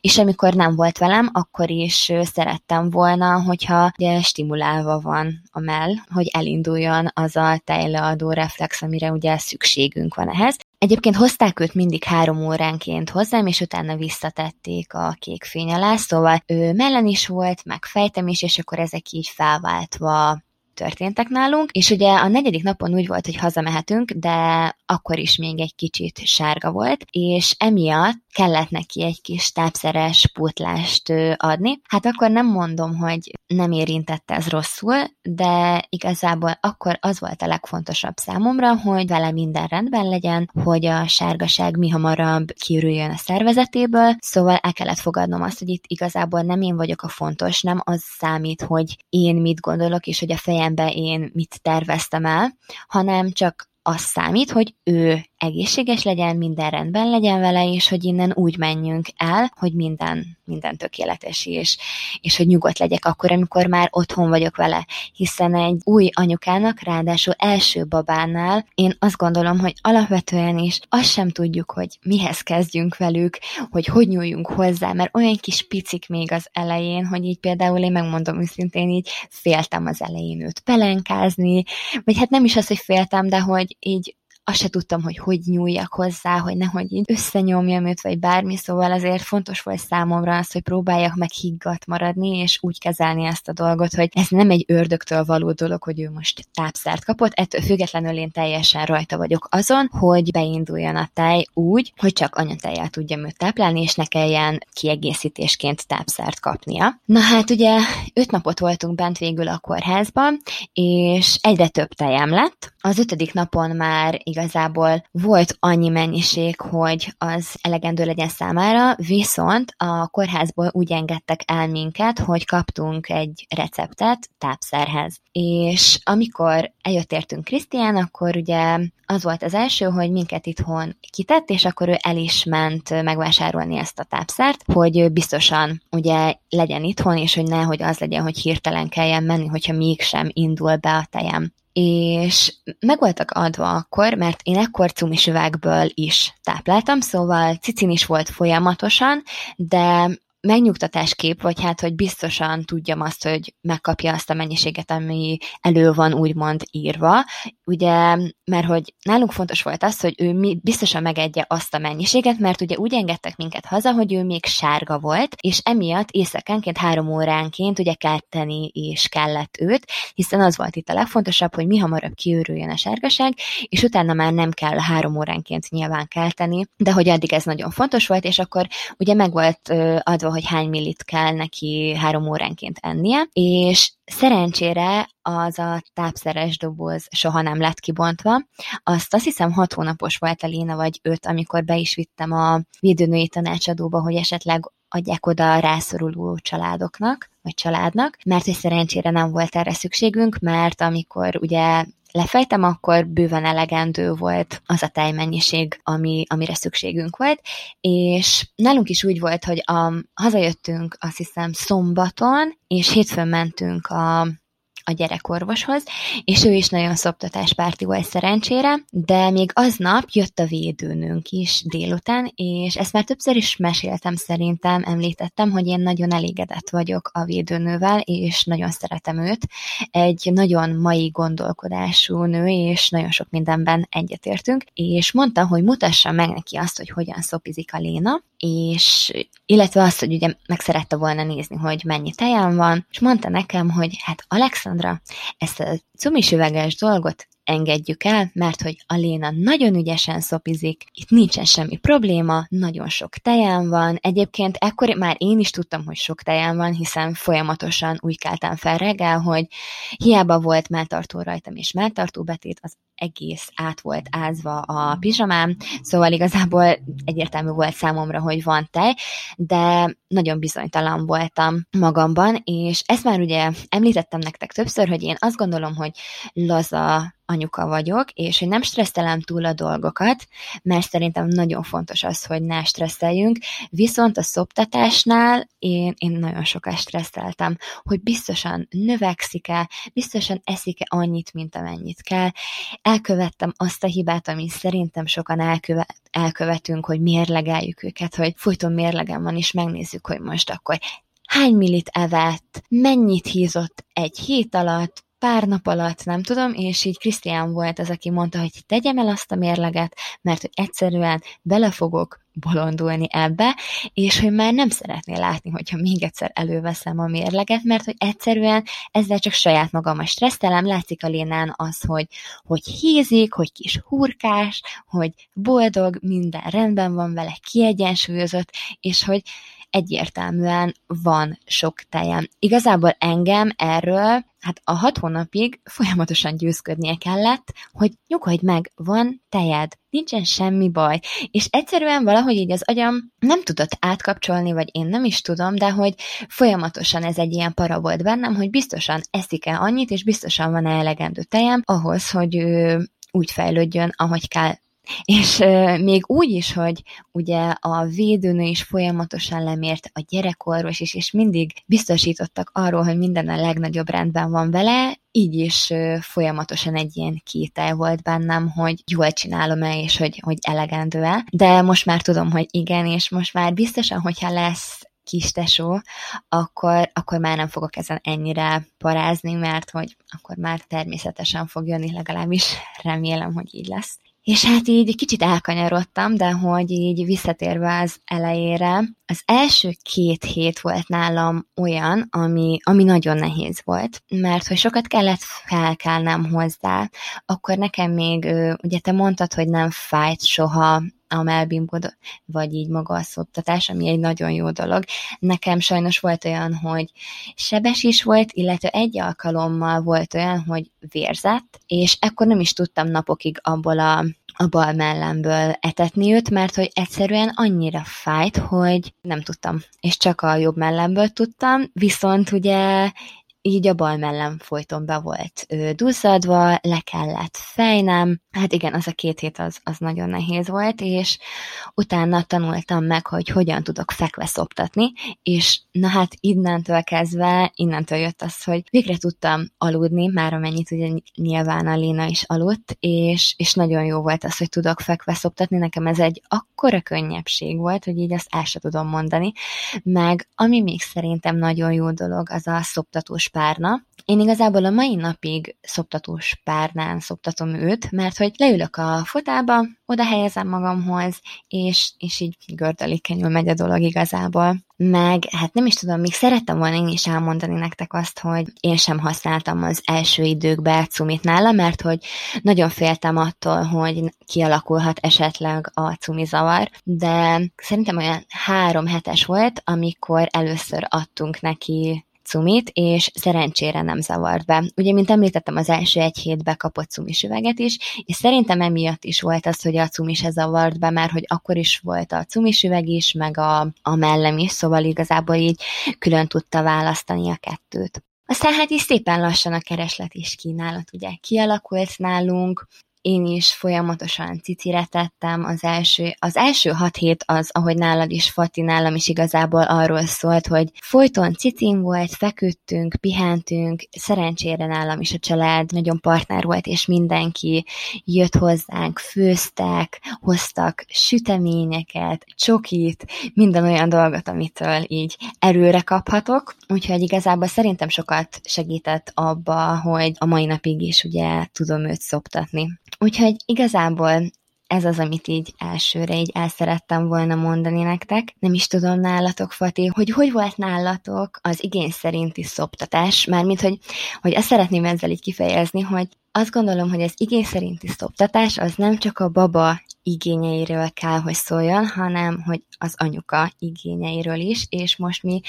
és amikor nem volt velem, akkor is szerettem volna, hogyha ugye, stimulálva van a mell, hogy elinduljon az a tejleadó reflex, amire ugye szükségünk van ehhez. Egyébként hozták őt mindig három óránként hozzám, és utána visszatették a kék fény alá, szóval ő mellen is volt, meg fejtem is, és akkor ezek így felváltva történtek nálunk, és ugye a negyedik napon úgy volt, hogy hazamehetünk, de akkor is még egy kicsit sárga volt, és emiatt kellett neki egy kis tápszeres pótlást adni. Hát akkor nem mondom, hogy nem érintette ez rosszul, de igazából akkor az volt a legfontosabb számomra, hogy vele minden rendben legyen, hogy a sárgaság mi hamarabb kiürüljön a szervezetéből, szóval el kellett fogadnom azt, hogy itt igazából nem én vagyok a fontos, nem az számít, hogy én mit gondolok, és hogy a fejembe én mit terveztem el, hanem csak az számít, hogy ő egészséges legyen, minden rendben legyen vele, és hogy innen úgy menjünk el, hogy minden, minden tökéletes, és, és hogy nyugodt legyek akkor, amikor már otthon vagyok vele. Hiszen egy új anyukának, ráadásul első babánál, én azt gondolom, hogy alapvetően is azt sem tudjuk, hogy mihez kezdjünk velük, hogy hogy nyúljunk hozzá, mert olyan kis picik még az elején, hogy így például én megmondom őszintén, így féltem az elején őt pelenkázni, vagy hát nem is az, hogy féltem, de hogy így azt se tudtam, hogy hogy nyúljak hozzá, hogy nehogy így összenyomjam őt, vagy bármi, szóval azért fontos volt számomra az, hogy próbáljak meg higgadt maradni, és úgy kezelni ezt a dolgot, hogy ez nem egy ördögtől való dolog, hogy ő most tápszert kapott, ettől függetlenül én teljesen rajta vagyok azon, hogy beinduljon a tej úgy, hogy csak anyatejjel tudjam őt táplálni, és ne kelljen kiegészítésként tápszert kapnia. Na hát ugye öt napot voltunk bent végül a kórházban, és egyre több tejem lett. Az ötödik napon már igazából volt annyi mennyiség, hogy az elegendő legyen számára, viszont a kórházból úgy engedtek el minket, hogy kaptunk egy receptet tápszerhez. És amikor eljött értünk Krisztián, akkor ugye az volt az első, hogy minket itthon kitett, és akkor ő el is ment megvásárolni ezt a tápszert, hogy biztosan ugye legyen itthon, és hogy nehogy az legyen, hogy hirtelen kelljen menni, hogyha mégsem indul be a tejem és meg voltak adva akkor, mert én ekkor cumis is tápláltam, szóval cicin is volt folyamatosan, de megnyugtatáskép, vagy hát, hogy biztosan tudjam azt, hogy megkapja azt a mennyiséget, ami elő van úgymond írva. Ugye, mert hogy nálunk fontos volt az, hogy ő biztosan megedje azt a mennyiséget, mert ugye úgy engedtek minket haza, hogy ő még sárga volt, és emiatt éjszakánként három óránként ugye kelteni és kellett őt, hiszen az volt itt a legfontosabb, hogy mi hamarabb kiürüljön a sárgaság, és utána már nem kell három óránként nyilván kelteni, de hogy addig ez nagyon fontos volt, és akkor ugye meg volt adva hogy hány millit kell neki három óránként ennie, és szerencsére az a tápszeres doboz soha nem lett kibontva. Azt azt hiszem hat hónapos volt a Léna, vagy öt, amikor be is vittem a védőnői tanácsadóba, hogy esetleg adják oda a rászoruló családoknak, vagy családnak, mert hogy szerencsére nem volt erre szükségünk, mert amikor ugye lefejtem, akkor bőven elegendő volt az a tejmennyiség, ami, amire szükségünk volt, és nálunk is úgy volt, hogy a, hazajöttünk azt hiszem szombaton, és hétfőn mentünk a a gyerekorvoshoz, és ő is nagyon szoptatáspárti volt szerencsére, de még aznap jött a védőnőnk is délután, és ezt már többször is meséltem szerintem, említettem, hogy én nagyon elégedett vagyok a védőnővel, és nagyon szeretem őt. Egy nagyon mai gondolkodású nő, és nagyon sok mindenben egyetértünk, és mondta, hogy mutassa meg neki azt, hogy hogyan szopizik a Léna, és illetve azt, hogy ugye meg szerette volna nézni, hogy mennyi tejem van, és mondta nekem, hogy hát Alexandra, ezt a cumis üveges dolgot engedjük el, mert hogy a Léna nagyon ügyesen szopizik, itt nincsen semmi probléma, nagyon sok tejem van, egyébként ekkor már én is tudtam, hogy sok tejem van, hiszen folyamatosan úgy keltem fel reggel, hogy hiába volt melltartó rajtam és melltartó betét, az egész át volt ázva a pizsamám, szóval igazából egyértelmű volt számomra, hogy van tej, de nagyon bizonytalan voltam magamban, és ezt már ugye említettem nektek többször, hogy én azt gondolom, hogy laza anyuka vagyok, és hogy nem stresszelem túl a dolgokat, mert szerintem nagyon fontos az, hogy ne stresszeljünk, viszont a szoptatásnál én, én nagyon sokat stresszeltem, hogy biztosan növekszik-e, biztosan eszik-e annyit, mint amennyit kell. Elkövettem azt a hibát, amit szerintem sokan elkövet, elkövetünk, hogy mérlegeljük őket, hogy folyton mérlegem van, és megnézzük, hogy most akkor hány millit evett, mennyit hízott egy hét alatt, pár nap alatt, nem tudom, és így Krisztián volt az, aki mondta, hogy tegyem el azt a mérleget, mert hogy egyszerűen bele fogok bolondulni ebbe, és hogy már nem szeretné látni, hogyha még egyszer előveszem a mérleget, mert hogy egyszerűen ezzel csak saját magam a stresszelem, látszik a lénán az, hogy, hogy hízik, hogy kis hurkás, hogy boldog, minden rendben van vele, kiegyensúlyozott, és hogy egyértelműen van sok tejem. Igazából engem erről hát a hat hónapig folyamatosan győzködnie kellett, hogy nyugodj meg, van tejed, nincsen semmi baj. És egyszerűen valahogy így az agyam nem tudott átkapcsolni, vagy én nem is tudom, de hogy folyamatosan ez egy ilyen para volt bennem, hogy biztosan eszik-e annyit, és biztosan van-e elegendő tejem ahhoz, hogy ő úgy fejlődjön, ahogy kell és még úgy is, hogy ugye a védőnő is folyamatosan lemért, a gyerekorvos is, és mindig biztosítottak arról, hogy minden a legnagyobb rendben van vele, így is folyamatosan egy ilyen kétel volt bennem, hogy jól csinálom-e, és hogy, hogy elegendő-e. De most már tudom, hogy igen, és most már biztosan, hogyha lesz kis tesó, akkor, akkor már nem fogok ezen ennyire parázni, mert hogy akkor már természetesen fog jönni, legalábbis remélem, hogy így lesz. És hát így kicsit elkanyarodtam, de hogy így visszatérve az elejére, az első két hét volt nálam olyan, ami, ami nagyon nehéz volt, mert hogy sokat kellett felkelnem hozzá, akkor nekem még, ugye te mondtad, hogy nem fájt soha a melbimbod, vagy így maga a szoptatás, ami egy nagyon jó dolog. Nekem sajnos volt olyan, hogy sebes is volt, illetve egy alkalommal volt olyan, hogy vérzett, és ekkor nem is tudtam napokig abból a a bal mellemből etetni őt, mert hogy egyszerűen annyira fájt, hogy nem tudtam, és csak a jobb mellemből tudtam, viszont ugye így a bal mellem folyton be volt duzzadva, le kellett fejnem, hát igen, az a két hét az, az nagyon nehéz volt, és utána tanultam meg, hogy hogyan tudok fekve szoptatni, és na hát innentől kezdve, innentől jött az, hogy végre tudtam aludni, már amennyit ugye nyilván a Léna is aludt, és, és nagyon jó volt az, hogy tudok fekve szoptatni, nekem ez egy akkora könnyebbség volt, hogy így azt el sem tudom mondani, meg ami még szerintem nagyon jó dolog, az a szoptatós párna. Én igazából a mai napig szoptatós párnán szoptatom őt, mert hogy leülök a fotába, oda helyezem magamhoz, és, és így gördülékenyül megy a dolog igazából. Meg, hát nem is tudom, még szerettem volna én is elmondani nektek azt, hogy én sem használtam az első időkben cumit nála, mert hogy nagyon féltem attól, hogy kialakulhat esetleg a cumizavar, de szerintem olyan három hetes volt, amikor először adtunk neki cumit, és szerencsére nem zavart be. Ugye, mint említettem, az első egy hétbe kapott cumis üveget is, és szerintem emiatt is volt az, hogy a cumis se zavart be, mert hogy akkor is volt a cumis üveg is, meg a, a mellem is, szóval igazából így külön tudta választani a kettőt. Aztán hát is szépen lassan a kereslet és kínálat ugye kialakult nálunk, én is folyamatosan cicire az első, az első hat hét az, ahogy nálad is, Fati, nálam is igazából arról szólt, hogy folyton cicin volt, feküdtünk, pihentünk, szerencsére nálam is a család nagyon partner volt, és mindenki jött hozzánk, főztek, hoztak süteményeket, csokit, minden olyan dolgot, amitől így erőre kaphatok, úgyhogy igazából szerintem sokat segített abba, hogy a mai napig is ugye tudom őt szoptatni. Úgyhogy igazából ez az, amit így elsőre így el szerettem volna mondani nektek. Nem is tudom nálatok, Fati, hogy hogy volt nálatok az igény szerinti szoptatás, mármint, hogy, hogy ezt szeretném ezzel így kifejezni, hogy azt gondolom, hogy az igény szerinti szoptatás az nem csak a baba igényeiről kell, hogy szóljon, hanem hogy az anyuka igényeiről is, és most mi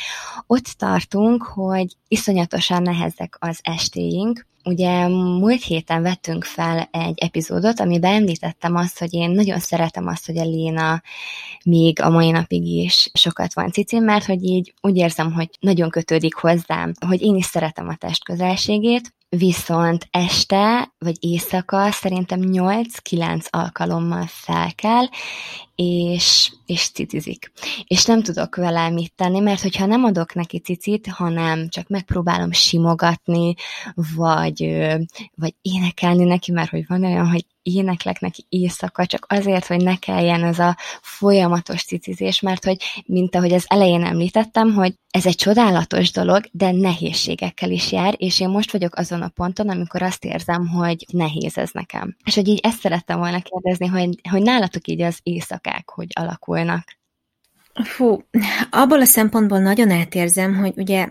ott tartunk, hogy iszonyatosan nehezek az estéink, Ugye múlt héten vettünk fel egy epizódot, amiben említettem azt, hogy én nagyon szeretem azt, hogy a Léna még a mai napig is sokat van cicin, mert hogy így úgy érzem, hogy nagyon kötődik hozzám, hogy én is szeretem a testközelségét, viszont este vagy éjszaka szerintem 8-9 alkalommal fel kell, és, és cicizik. És nem tudok vele mit tenni, mert hogyha nem adok neki cicit, hanem csak megpróbálom simogatni, vagy, vagy énekelni neki, mert hogy van olyan, hogy éneklek neki éjszaka, csak azért, hogy ne kelljen ez a folyamatos cicizés, mert hogy, mint ahogy az elején említettem, hogy ez egy csodálatos dolog, de nehézségekkel is jár, és én most vagyok azon a ponton, amikor azt érzem, hogy nehéz ez nekem. És hogy így ezt szerettem volna kérdezni, hogy, hogy nálatok így az éjszakák hogy alakulnak. Fú, abból a szempontból nagyon átérzem, hogy ugye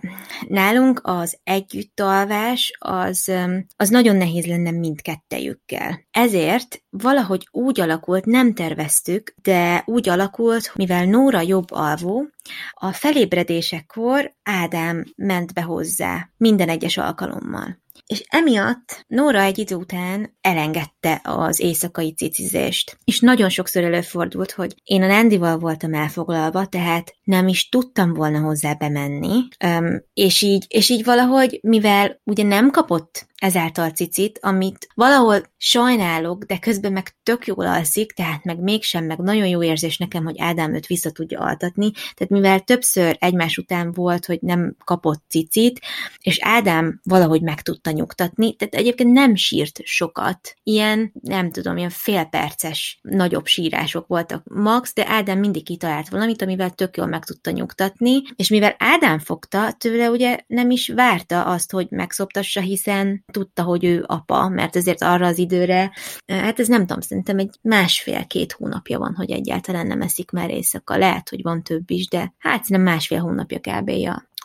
nálunk az együttalvás az, az nagyon nehéz lenne mindkettejükkel. Ezért valahogy úgy alakult, nem terveztük, de úgy alakult, mivel Nóra jobb alvó, a felébredésekor Ádám ment be hozzá minden egyes alkalommal. És emiatt Nóra egy idő után elengedte az éjszakai cicizést. És nagyon sokszor előfordult, hogy én a Nandival voltam elfoglalva, tehát nem is tudtam volna hozzá bemenni, um, és, így, és így valahogy, mivel ugye nem kapott ezáltal cicit, amit valahol sajnálok, de közben meg tök jól alszik, tehát meg mégsem, meg nagyon jó érzés nekem, hogy Ádám őt vissza tudja altatni. Tehát mivel többször egymás után volt, hogy nem kapott cicit, és Ádám valahogy meg tudta nyugtatni, tehát egyébként nem sírt sokat. Ilyen, nem tudom, ilyen félperces nagyobb sírások voltak max, de Ádám mindig kitalált valamit, amivel tök jól meg tudta nyugtatni, és mivel Ádám fogta, tőle ugye nem is várta azt, hogy megszoptassa, hiszen tudta, hogy ő apa, mert ezért arra az időre, hát ez nem tudom, szerintem egy másfél-két hónapja van, hogy egyáltalán nem eszik már éjszaka. Lehet, hogy van több is, de hát nem másfél hónapja kb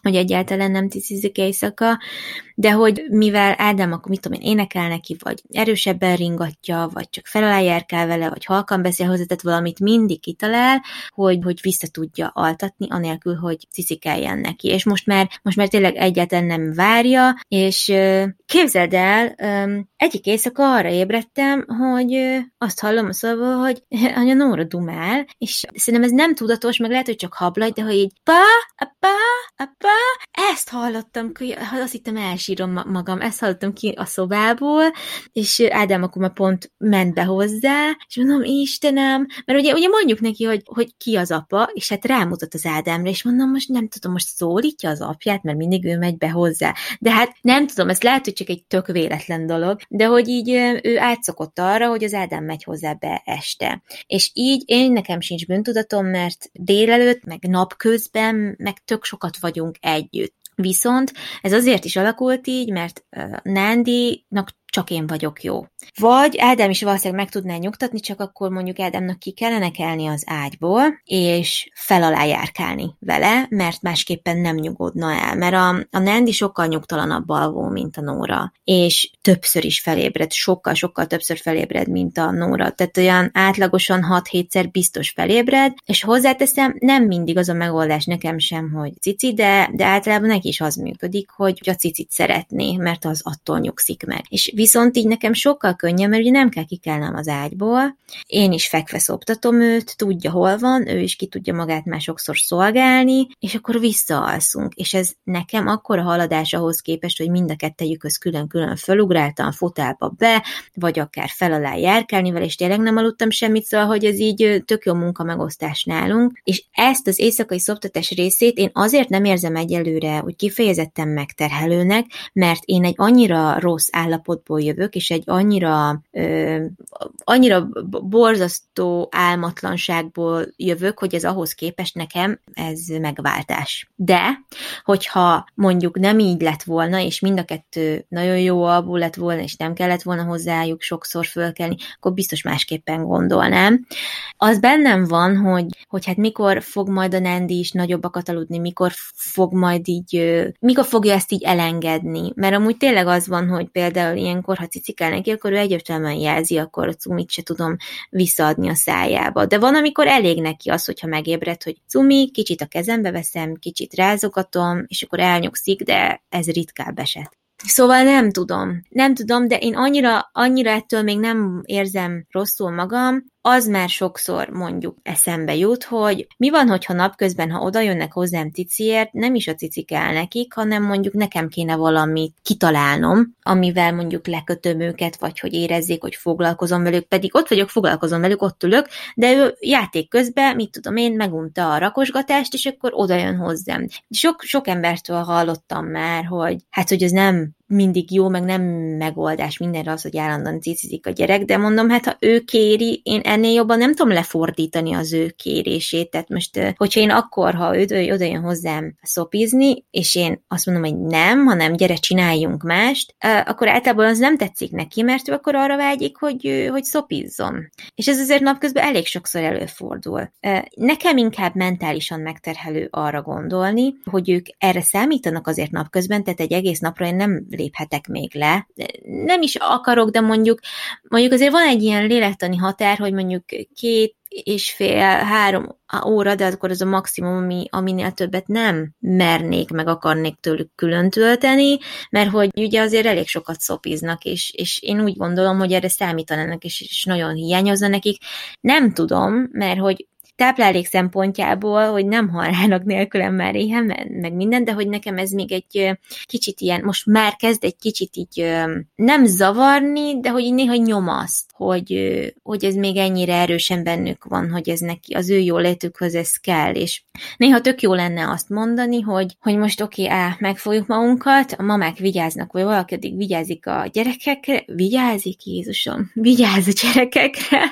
hogy egyáltalán nem tiszizik éjszaka, de hogy mivel Ádám akkor mit tudom én, énekel neki, vagy erősebben ringatja, vagy csak járkál vele, vagy halkan beszél hozzá, tehát valamit mindig kitalál, hogy, hogy vissza tudja altatni, anélkül, hogy ciszikeljen neki. És most már, most már tényleg egyáltalán nem várja, és képzeld el, egyik éjszaka arra ébredtem, hogy azt hallom a szavból, hogy anya Nóra dumál, és szerintem ez nem tudatos, meg lehet, hogy csak hablagy, de hogy így pa, apa, apa, ezt hallottam, azt hittem elsírom magam, ezt hallottam ki a szobából, és Ádám akkor már pont ment be hozzá, és mondom, Istenem, mert ugye, ugye mondjuk neki, hogy, hogy ki az apa, és hát rámutat az Ádámra, és mondom, most nem tudom, most szólítja az apját, mert mindig ő megy be hozzá. De hát nem tudom, ez lehet, hogy csak egy tök véletlen dolog, de hogy így ő átszokott arra, hogy az Ádám megy hozzá be este. És így én nekem sincs bűntudatom, mert délelőtt, meg napközben, meg tök sokat vagyunk együtt. Viszont ez azért is alakult így, mert Nándinak csak én vagyok jó. Vagy Ádám is valószínűleg meg tudná nyugtatni, csak akkor mondjuk Ádámnak ki kellene kelni az ágyból, és fel alá járkálni vele, mert másképpen nem nyugodna el. Mert a, a Nandi sokkal nyugtalanabb alvó, mint a Nóra. És többször is felébred, sokkal-sokkal többször felébred, mint a Nóra. Tehát olyan átlagosan 6-7-szer biztos felébred, és hozzáteszem, nem mindig az a megoldás nekem sem, hogy cici, de, de általában neki is az működik, hogy a cicit szeretné, mert az attól nyugszik meg. És Viszont így nekem sokkal könnyebb, mert ugye nem kell kikelnem az ágyból, én is fekve szoptatom őt, tudja hol van, ő is ki tudja magát már sokszor szolgálni, és akkor visszaalszunk. És ez nekem akkor a haladás ahhoz képest, hogy mind a kettejükhöz külön-külön fölugráltam fotelba be, vagy akár fel alá járkálni vele, és tényleg nem aludtam semmit, szóval, hogy ez így tök jó munka megosztás nálunk. És ezt az éjszakai szoptatás részét én azért nem érzem egyelőre, hogy kifejezetten megterhelőnek, mert én egy annyira rossz állapotból jövök, és egy annyira, ö, annyira borzasztó álmatlanságból jövök, hogy ez ahhoz képest nekem ez megváltás. De, hogyha mondjuk nem így lett volna, és mind a kettő nagyon jó alból lett volna, és nem kellett volna hozzájuk sokszor fölkelni, akkor biztos másképpen gondolnám. Az bennem van, hogy, hogy hát mikor fog majd a Nandi is nagyobbakat aludni, mikor fog majd így, mikor fogja ezt így elengedni. Mert amúgy tényleg az van, hogy például ilyenkor, ha cicikál neki, akkor ő egyértelműen jelzi, akkor a cumit se tudom visszaadni a szájába. De van, amikor elég neki az, hogyha megébred, hogy cumi, kicsit a kezembe veszem, kicsit rázogatom, és akkor elnyugszik, de ez ritkább eset. Szóval nem tudom. Nem tudom, de én annyira, annyira ettől még nem érzem rosszul magam, az már sokszor mondjuk eszembe jut, hogy mi van, hogyha napközben, ha oda jönnek hozzám ciciért, nem is a cici kell nekik, hanem mondjuk nekem kéne valamit kitalálnom, amivel mondjuk lekötöm őket, vagy hogy érezzék, hogy foglalkozom velük, pedig ott vagyok, foglalkozom velük, ott ülök, de ő játék közben, mit tudom én, megunta a rakosgatást, és akkor oda jön hozzám. Sok, sok embertől hallottam már, hogy hát, hogy ez nem mindig jó, meg nem megoldás mindenre az, hogy állandóan cicizik a gyerek, de mondom, hát ha ő kéri, én ennél jobban nem tudom lefordítani az ő kérését, tehát most, hogyha én akkor, ha ő, oda jön hozzám szopizni, és én azt mondom, hogy nem, hanem gyere, csináljunk mást, akkor általában az nem tetszik neki, mert ő akkor arra vágyik, hogy, hogy szopizzon. És ez azért napközben elég sokszor előfordul. Nekem inkább mentálisan megterhelő arra gondolni, hogy ők erre számítanak azért napközben, tehát egy egész napra én nem léphetek még le. Nem is akarok, de mondjuk, mondjuk azért van egy ilyen lélektani határ, hogy mondjuk két és fél, három óra, de akkor az a maximum, ami, aminél többet nem mernék, meg akarnék tőlük külön tölteni, mert hogy ugye azért elég sokat szopiznak, és, és én úgy gondolom, hogy erre számítanának, és, és nagyon hiányozna nekik. Nem tudom, mert hogy táplálék szempontjából, hogy nem halnának nélkülem már éhen, meg minden, de hogy nekem ez még egy kicsit ilyen, most már kezd egy kicsit így nem zavarni, de hogy néha nyomaszt, hogy, hogy ez még ennyire erősen bennük van, hogy ez neki, az ő jó létükhöz ez kell, és néha tök jó lenne azt mondani, hogy, hogy most oké, okay, á, megfogjuk magunkat, a mamák vigyáznak, vagy valaki addig vigyázik a gyerekekre, vigyázik Jézusom, vigyáz a gyerekekre,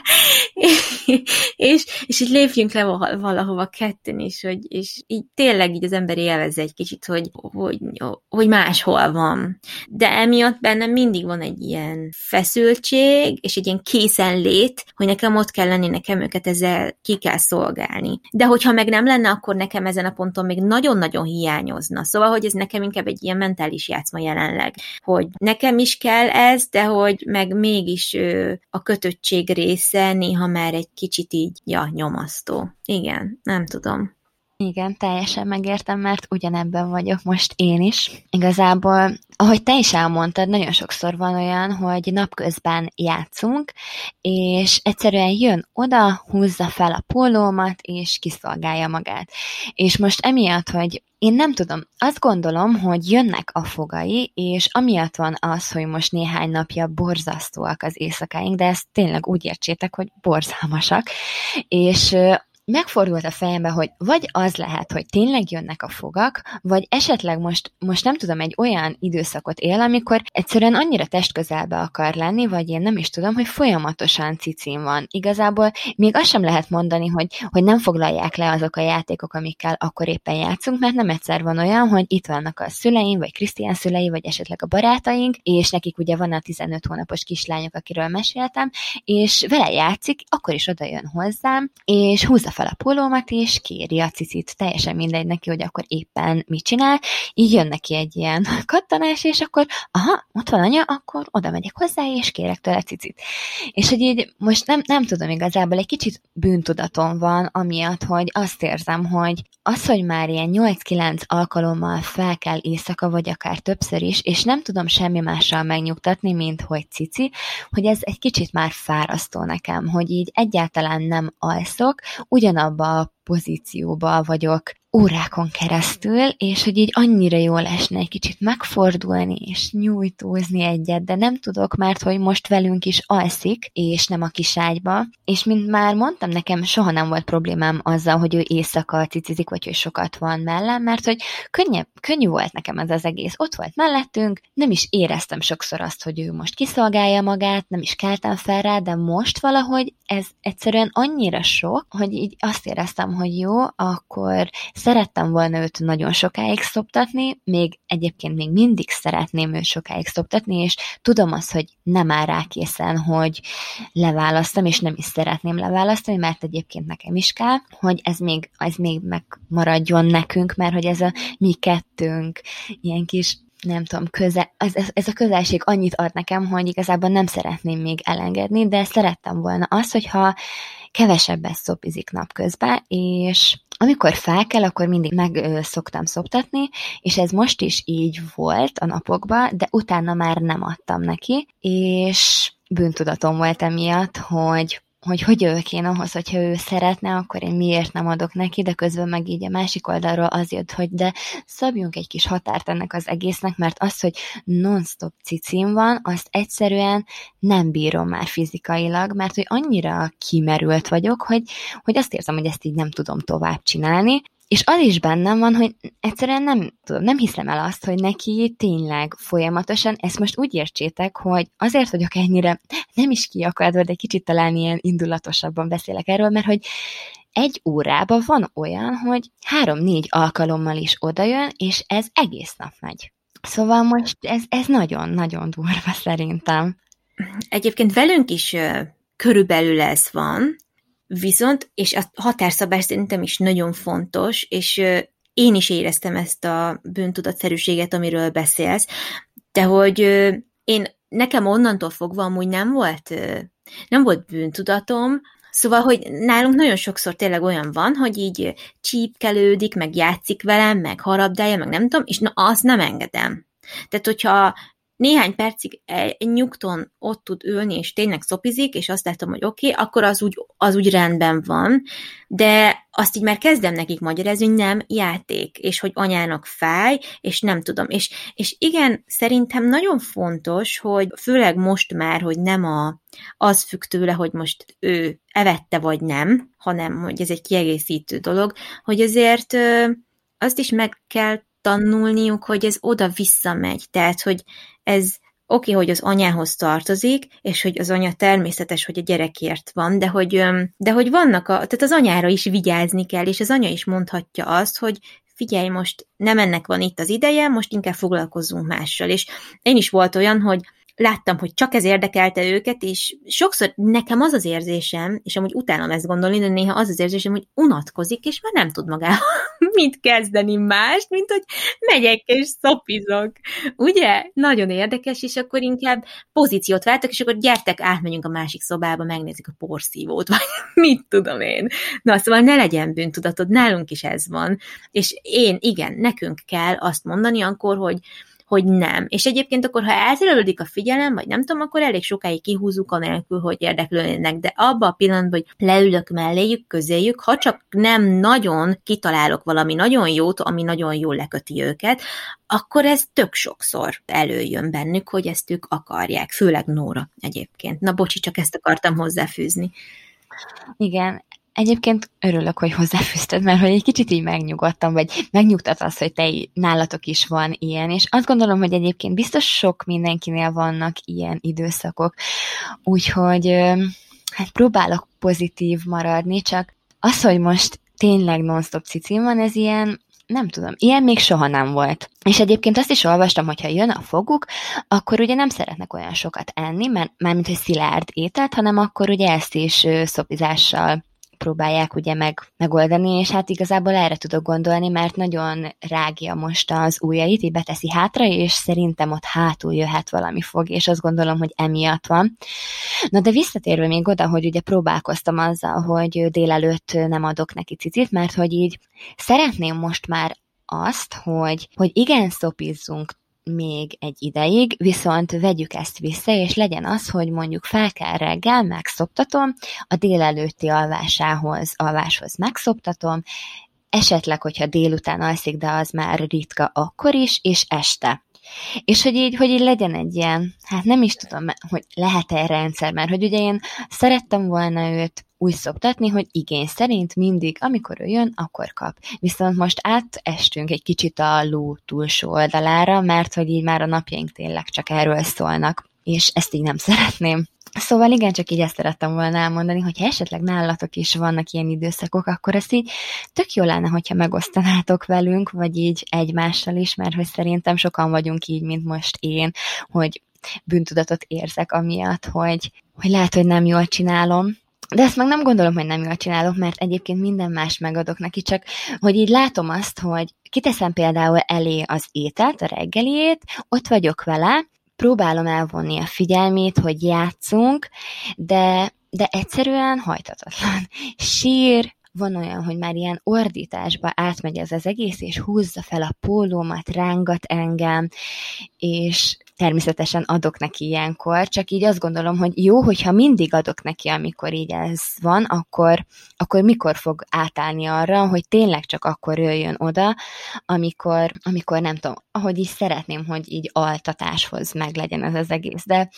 és, és így lép lépjünk le valahova ketten is, hogy, és így tényleg így az ember élvezze egy kicsit, hogy, hogy, hogy máshol van. De emiatt bennem mindig van egy ilyen feszültség, és egy ilyen készenlét, hogy nekem ott kell lenni, nekem őket ezzel ki kell szolgálni. De hogyha meg nem lenne, akkor nekem ezen a ponton még nagyon-nagyon hiányozna. Szóval, hogy ez nekem inkább egy ilyen mentális játszma jelenleg, hogy nekem is kell ez, de hogy meg mégis a kötöttség része néha már egy kicsit így, ja, nyomaszt borzasztó. Igen, nem tudom. Igen, teljesen megértem, mert ugyanebben vagyok most én is. Igazából, ahogy te is elmondtad, nagyon sokszor van olyan, hogy napközben játszunk, és egyszerűen jön oda, húzza fel a pólómat, és kiszolgálja magát. És most emiatt, hogy én nem tudom, azt gondolom, hogy jönnek a fogai, és amiatt van az, hogy most néhány napja borzasztóak az éjszakáink, de ezt tényleg úgy értsétek, hogy borzalmasak, és megfordult a fejembe, hogy vagy az lehet, hogy tényleg jönnek a fogak, vagy esetleg most, most nem tudom, egy olyan időszakot él, amikor egyszerűen annyira testközelbe akar lenni, vagy én nem is tudom, hogy folyamatosan cicin van. Igazából még azt sem lehet mondani, hogy, hogy nem foglalják le azok a játékok, amikkel akkor éppen játszunk, mert nem egyszer van olyan, hogy itt vannak a szüleim, vagy Krisztián szülei, vagy esetleg a barátaink, és nekik ugye van a 15 hónapos kislányok, akiről meséltem, és vele játszik, akkor is oda jön hozzám, és húzza fel a pólómat, és kéri a cicit, teljesen mindegy neki, hogy akkor éppen mit csinál. Így jön neki egy ilyen kattanás, és akkor, aha, ott van anya, akkor oda megyek hozzá, és kérek tőle cicit. És hogy így most nem, nem tudom igazából, egy kicsit bűntudatom van, amiatt, hogy azt érzem, hogy az, hogy már ilyen 8-9 alkalommal fel kell éjszaka, vagy akár többször is, és nem tudom semmi mással megnyugtatni, mint hogy cici, hogy ez egy kicsit már fárasztó nekem, hogy így egyáltalán nem alszok, ugyanabba a pozícióba vagyok órákon keresztül, és hogy így annyira jól esne egy kicsit megfordulni és nyújtózni egyet, de nem tudok, mert hogy most velünk is alszik, és nem a kiságyba. És mint már mondtam, nekem soha nem volt problémám azzal, hogy ő éjszaka cicizik, vagy hogy sokat van mellem, mert hogy könnyebb, könnyű volt nekem ez az egész. Ott volt mellettünk, nem is éreztem sokszor azt, hogy ő most kiszolgálja magát, nem is keltem fel rá, de most valahogy ez egyszerűen annyira sok, hogy így azt éreztem, hogy jó, akkor szerettem volna őt nagyon sokáig szoptatni, még egyébként még mindig szeretném őt sokáig szoptatni, és tudom azt, hogy nem áll rá készen, hogy leválasztom, és nem is szeretném leválasztani, mert egyébként nekem is kell, hogy ez még, ez még megmaradjon nekünk, mert hogy ez a mi kettőnk ilyen kis nem tudom, köze, ez, ez, ez a közelség annyit ad nekem, hogy igazából nem szeretném még elengedni, de szerettem volna azt, hogyha kevesebbet szopizik napközben, és amikor fel kell, akkor mindig meg ö, szoktam szoptatni, és ez most is így volt a napokban, de utána már nem adtam neki, és bűntudatom volt emiatt, hogy hogy hogy jövök én ahhoz, hogyha ő szeretne, akkor én miért nem adok neki, de közben meg így a másik oldalról az jött, hogy de szabjunk egy kis határt ennek az egésznek, mert az, hogy non-stop cicim van, azt egyszerűen nem bírom már fizikailag, mert hogy annyira kimerült vagyok, hogy, hogy azt érzem, hogy ezt így nem tudom tovább csinálni, és az is bennem van, hogy egyszerűen nem tudom, nem hiszem el azt, hogy neki tényleg folyamatosan, ezt most úgy értsétek, hogy azért vagyok ennyire nem is kiakadva, de kicsit talán ilyen indulatosabban beszélek erről, mert hogy egy órában van olyan, hogy három-négy alkalommal is odajön, és ez egész nap megy. Szóval most ez, nagyon-nagyon durva szerintem. Egyébként velünk is körülbelül ez van, Viszont, és a határszabás szerintem is nagyon fontos, és én is éreztem ezt a bűntudatszerűséget, amiről beszélsz, de hogy én nekem onnantól fogva amúgy nem volt, nem volt bűntudatom, Szóval, hogy nálunk nagyon sokszor tényleg olyan van, hogy így csípkelődik, meg játszik velem, meg harabdálja, meg nem tudom, és na, azt nem engedem. Tehát, hogyha néhány percig nyugton ott tud ülni, és tényleg szopizik, és azt látom, hogy oké, okay, akkor az úgy, az úgy rendben van, de azt így már kezdem nekik magyarázni, hogy nem játék, és hogy anyának fáj, és nem tudom. És, és igen, szerintem nagyon fontos, hogy főleg most már, hogy nem a, az függ tőle, hogy most ő evette vagy nem, hanem hogy ez egy kiegészítő dolog, hogy azért azt is meg kell tanulniuk, hogy ez oda-vissza megy. Tehát, hogy ez oké, okay, hogy az anyához tartozik, és hogy az anya természetes, hogy a gyerekért van, de hogy, de hogy vannak, a, tehát az anyára is vigyázni kell, és az anya is mondhatja azt, hogy figyelj, most nem ennek van itt az ideje, most inkább foglalkozzunk mással. És én is volt olyan, hogy láttam, hogy csak ez érdekelte őket, és sokszor nekem az az érzésem, és amúgy utálom ezt gondolni, de néha az az érzésem, hogy unatkozik, és már nem tud magával mit kezdeni mást, mint hogy megyek és szopizok. Ugye? Nagyon érdekes, és akkor inkább pozíciót váltak, és akkor gyertek, átmenjünk a másik szobába, megnézzük a porszívót, vagy mit tudom én. Na, szóval ne legyen bűntudatod, nálunk is ez van. És én, igen, nekünk kell azt mondani akkor, hogy hogy nem. És egyébként akkor, ha elterelődik a figyelem, vagy nem tudom, akkor elég sokáig kihúzunk anélkül, hogy érdeklődnek, de abban a pillanatban, hogy leülök melléjük, közéjük, ha csak nem nagyon kitalálok valami nagyon jót, ami nagyon jól leköti őket, akkor ez tök sokszor előjön bennük, hogy ezt ők akarják, főleg Nóra egyébként. Na bocsi, csak ezt akartam hozzáfűzni. Igen, Egyébként örülök, hogy hozzáfűzted, mert hogy egy kicsit így megnyugodtam, vagy megnyugtat az, hogy te nálatok is van ilyen, és azt gondolom, hogy egyébként biztos sok mindenkinél vannak ilyen időszakok, úgyhogy hát próbálok pozitív maradni, csak az, hogy most tényleg non-stop cicim van, ez ilyen, nem tudom, ilyen még soha nem volt. És egyébként azt is olvastam, hogy ha jön a foguk, akkor ugye nem szeretnek olyan sokat enni, mert mármint, hogy szilárd ételt, hanem akkor ugye ezt is szopizással próbálják ugye meg, megoldani, és hát igazából erre tudok gondolni, mert nagyon rágja most az ujjait, így beteszi hátra, és szerintem ott hátul jöhet valami fog, és azt gondolom, hogy emiatt van. Na de visszatérve még oda, hogy ugye próbálkoztam azzal, hogy délelőtt nem adok neki cicit, mert hogy így szeretném most már azt, hogy, hogy igen, szopizzunk még egy ideig, viszont vegyük ezt vissza, és legyen az, hogy mondjuk fel kell reggel, megszoptatom, a délelőtti alvásához, alváshoz megszoptatom, esetleg, hogyha délután alszik, de az már ritka akkor is, és este. És hogy így, hogy így legyen egy ilyen, hát nem is tudom, hogy lehet-e rendszer, mert hogy ugye én szerettem volna őt úgy szoktatni, hogy igény szerint mindig, amikor ő jön, akkor kap. Viszont most átestünk egy kicsit a ló túlsó oldalára, mert hogy így már a napjaink tényleg csak erről szólnak, és ezt így nem szeretném. Szóval igen, csak így ezt szerettem volna elmondani, hogy ha esetleg nálatok is vannak ilyen időszakok, akkor ezt így tök jó lenne, hogyha megosztanátok velünk, vagy így egymással is, mert hogy szerintem sokan vagyunk így, mint most én, hogy bűntudatot érzek amiatt, hogy, hogy lehet, hogy nem jól csinálom, de ezt meg nem gondolom, hogy nem jól csinálok, mert egyébként minden más megadok neki, csak hogy így látom azt, hogy kiteszem például elé az ételt, a reggeliét, ott vagyok vele, próbálom elvonni a figyelmét, hogy játszunk, de, de egyszerűen hajtatatlan. Sír, van olyan, hogy már ilyen ordításba átmegy ez az egész, és húzza fel a pólómat, rángat engem, és természetesen adok neki ilyenkor, csak így azt gondolom, hogy jó, hogyha mindig adok neki, amikor így ez van, akkor, akkor mikor fog átállni arra, hogy tényleg csak akkor jöjjön oda, amikor, amikor nem tudom, ahogy is szeretném, hogy így altatáshoz meg legyen ez az egész. De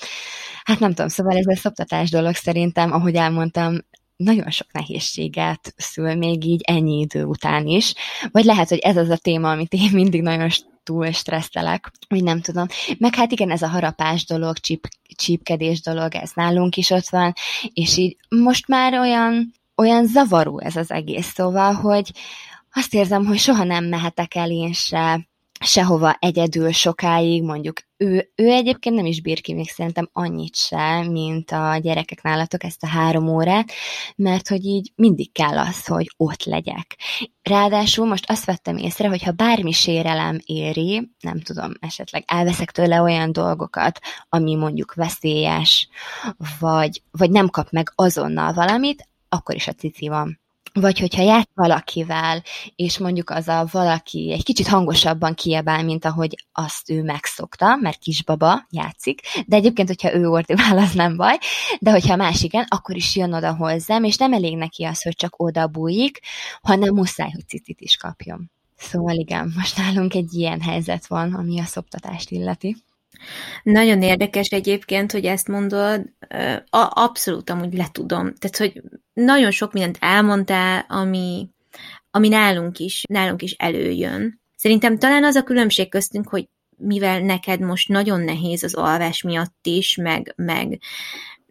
hát nem tudom, szóval ez a szoptatás dolog szerintem, ahogy elmondtam, nagyon sok nehézséget szül még így ennyi idő után is. Vagy lehet, hogy ez az a téma, amit én mindig nagyon túl stresszelek, hogy nem tudom. Meg hát igen, ez a harapás dolog, csíp, csípkedés dolog, ez nálunk is ott van, és így most már olyan, olyan zavaró ez az egész, szóval, hogy azt érzem, hogy soha nem mehetek el én se sehova egyedül sokáig, mondjuk ő, ő egyébként nem is bír ki még szerintem annyit se, mint a gyerekek nálatok ezt a három órát, mert hogy így mindig kell az, hogy ott legyek. Ráadásul most azt vettem észre, hogy ha bármi sérelem éri, nem tudom, esetleg elveszek tőle olyan dolgokat, ami mondjuk veszélyes, vagy, vagy nem kap meg azonnal valamit, akkor is a cici van vagy hogyha játsz valakivel, és mondjuk az a valaki egy kicsit hangosabban kiabál, mint ahogy azt ő megszokta, mert kisbaba játszik, de egyébként, hogyha ő ordibál, az nem baj, de hogyha más igen, akkor is jön oda hozzám, és nem elég neki az, hogy csak oda bújik, hanem muszáj, hogy cicit is kapjon. Szóval igen, most nálunk egy ilyen helyzet van, ami a szoptatást illeti. Nagyon érdekes egyébként, hogy ezt mondod, abszolút amúgy letudom. Tehát, hogy nagyon sok mindent elmondtál, ami, ami nálunk is, nálunk is előjön. Szerintem talán az a különbség köztünk, hogy mivel neked most nagyon nehéz az alvás miatt is, meg, meg,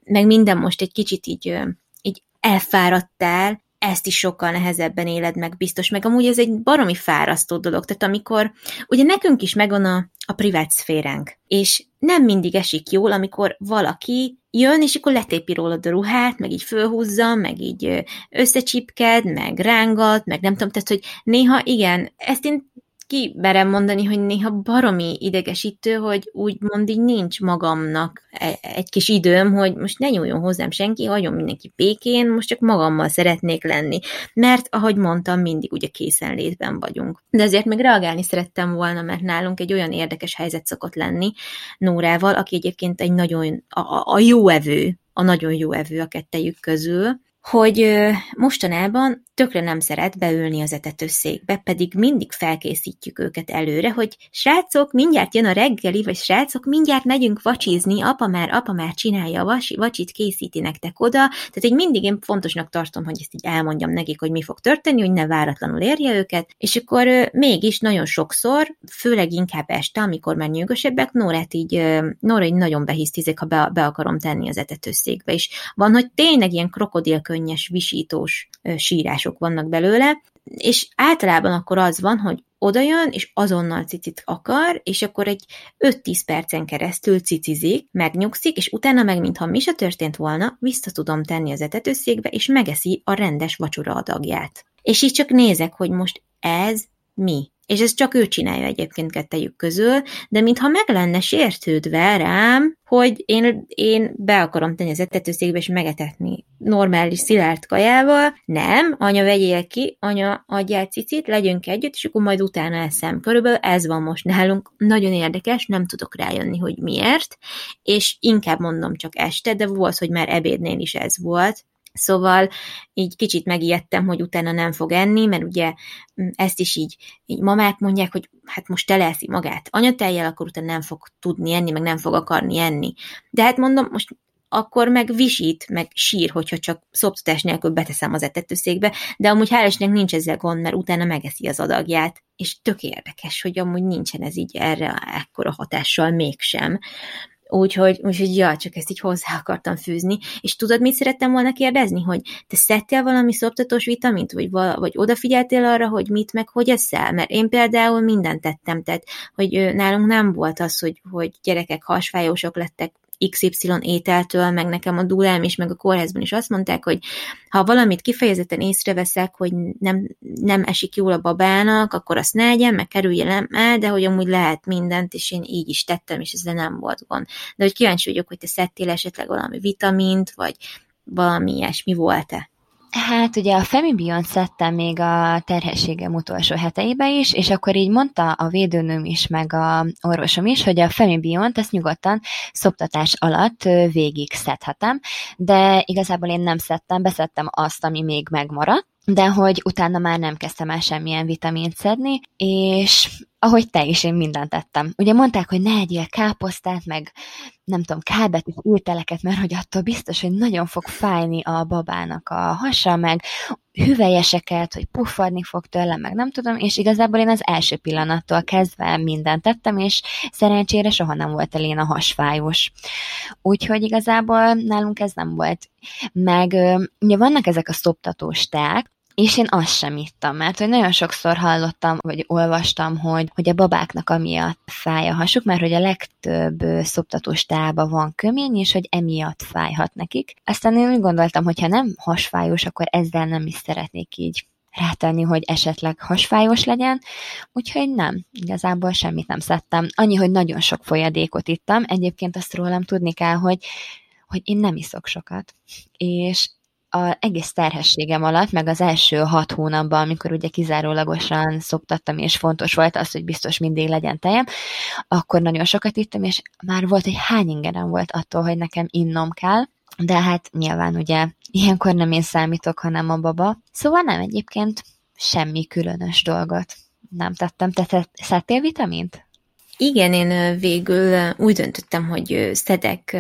meg minden most egy kicsit így, így elfáradtál, ezt is sokkal nehezebben éled meg biztos, meg amúgy ez egy baromi fárasztó dolog, tehát amikor, ugye nekünk is megvan a, a privát szféránk, és nem mindig esik jól, amikor valaki jön, és akkor letépi rólad a ruhát, meg így fölhúzza, meg így összecsipked, meg rángat, meg nem tudom, tehát, hogy néha igen, ezt én ki merem mondani, hogy néha baromi idegesítő, hogy úgymond így nincs magamnak e- egy kis időm, hogy most ne nyúljon hozzám senki, hagyom mindenki békén, most csak magammal szeretnék lenni. Mert, ahogy mondtam, mindig ugye készenlétben vagyunk. De azért még reagálni szerettem volna, mert nálunk egy olyan érdekes helyzet szokott lenni Nórával, aki egyébként egy nagyon, a, a jó evő, a nagyon jó evő a kettejük közül, hogy mostanában tökre nem szeret beülni az etetőszékbe, pedig mindig felkészítjük őket előre, hogy srácok, mindjárt jön a reggeli, vagy srácok, mindjárt megyünk vacsizni, apa már, apa már csinálja a vacsit, készíti nektek oda, tehát így mindig én fontosnak tartom, hogy ezt így elmondjam nekik, hogy mi fog történni, hogy ne váratlanul érje őket, és akkor mégis nagyon sokszor, főleg inkább este, amikor már nyugosebbek, Nórát így, Nóra így nagyon behisztizik, ha be, be akarom tenni az etetőszékbe, és van, hogy tényleg ilyen krokodilkönnyes, visítós sírás mások vannak belőle, és általában akkor az van, hogy oda jön, és azonnal cicit akar, és akkor egy 5-10 percen keresztül cicizik, megnyugszik, és utána meg, mintha mi se történt volna, vissza tudom tenni az etetőszékbe, és megeszi a rendes vacsora adagját. És így csak nézek, hogy most ez mi? És ezt csak ő csinálja egyébként kettejük közül, de mintha meg lenne sértődve rám, hogy én, én be akarom tenni az etetőszékbe és megetetni normális szilárd kajával. Nem, anya vegyél ki, anya adjál cicit, legyünk együtt, és akkor majd utána eszem. Körülbelül ez van most nálunk. Nagyon érdekes, nem tudok rájönni, hogy miért, és inkább mondom csak este, de volt, hogy már ebédnél is ez volt Szóval így kicsit megijedtem, hogy utána nem fog enni, mert ugye mm, ezt is így, így mamák mondják, hogy hát most teleszi magát anyatejjel, akkor utána nem fog tudni enni, meg nem fog akarni enni. De hát mondom, most akkor meg visít, meg sír, hogyha csak szoptatás nélkül beteszem az etetőszékbe, de amúgy hálásnak nincs ezzel gond, mert utána megeszi az adagját, és tök érdekes, hogy amúgy nincsen ez így erre ekkora hatással mégsem. Úgyhogy, úgyhogy ja, csak ezt így hozzá akartam fűzni. És tudod, mit szerettem volna kérdezni? Hogy te szedtél valami szoptatós vitamint, vagy, vala, vagy odafigyeltél arra, hogy mit meg hogy eszel? Mert én például mindent tettem, tehát hogy nálunk nem volt az, hogy, hogy gyerekek hasfájósok lettek XY ételtől, meg nekem a dulám is, meg a kórházban is azt mondták, hogy ha valamit kifejezetten észreveszek, hogy nem, nem esik jól a babának, akkor azt ne egyen, meg kerülje el, de hogy amúgy lehet mindent, és én így is tettem, és ezzel nem volt gond. De hogy kíváncsi vagyok, hogy te szedtél esetleg valami vitamint, vagy valami ilyesmi volt-e? Hát ugye a Femibion szedtem még a terhességem utolsó heteibe is, és akkor így mondta a védőnőm is, meg a orvosom is, hogy a Femibiont ezt nyugodtan szoptatás alatt végig szedhetem, de igazából én nem szedtem, beszedtem azt, ami még megmaradt, de hogy utána már nem kezdtem el semmilyen vitamint szedni, és ahogy te is, én mindent tettem. Ugye mondták, hogy ne egyél káposztát, meg nem tudom, kábetű ételeket, mert hogy attól biztos, hogy nagyon fog fájni a babának a hasa, meg hüvelyeseket, hogy puffadni fog tőle, meg nem tudom, és igazából én az első pillanattól kezdve mindent tettem, és szerencsére soha nem volt elén a hasfájós. Úgyhogy igazából nálunk ez nem volt. Meg ugye vannak ezek a szoptatós teák, és én azt sem ittam, mert hogy nagyon sokszor hallottam, vagy olvastam, hogy, hogy a babáknak amiatt fáj a hasuk, mert hogy a legtöbb szoptatós tába van kömény, és hogy emiatt fájhat nekik. Aztán én úgy gondoltam, hogy ha nem hasfájós, akkor ezzel nem is szeretnék így rátenni, hogy esetleg hasfájós legyen, úgyhogy nem, igazából semmit nem szedtem. Annyi, hogy nagyon sok folyadékot ittam, egyébként azt rólam tudni kell, hogy hogy én nem iszok sokat. És a egész terhességem alatt, meg az első hat hónapban, amikor ugye kizárólagosan szoptattam, és fontos volt az, hogy biztos mindig legyen tejem, akkor nagyon sokat ittam, és már volt, hogy hány ingerem volt attól, hogy nekem innom kell, de hát nyilván ugye ilyenkor nem én számítok, hanem a baba. Szóval nem egyébként semmi különös dolgot nem tettem. Te szedtél vitamint? Igen, én végül úgy döntöttem, hogy szedek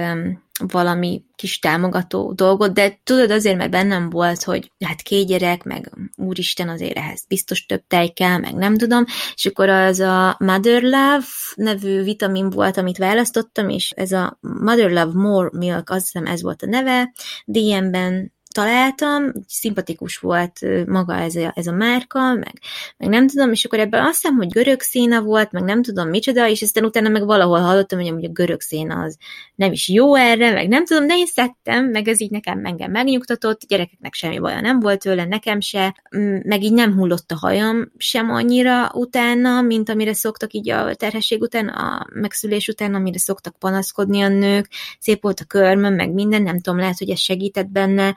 valami kis támogató dolgot, de tudod azért, mert bennem volt, hogy hát két gyerek, meg úristen azért ehhez biztos több tej kell, meg nem tudom, és akkor az a Mother Love nevű vitamin volt, amit választottam, és ez a Mother Love More Milk, azt hiszem ez volt a neve, DM-ben találtam, szimpatikus volt maga ez a, ez a márka, meg, meg nem tudom, és akkor ebben azt hiszem, hogy görög széna volt, meg nem tudom micsoda, és aztán utána meg valahol hallottam, hogy a görög széna az nem is jó erre, meg nem tudom, de én szedtem, meg ez így nekem engem megnyugtatott, gyerekeknek semmi baja nem volt tőle, nekem se, meg így nem hullott a hajam sem annyira utána, mint amire szoktak így a terhesség után, a megszülés után, amire szoktak panaszkodni a nők, szép volt a körmöm, meg minden, nem tudom, lehet, hogy ez segített benne,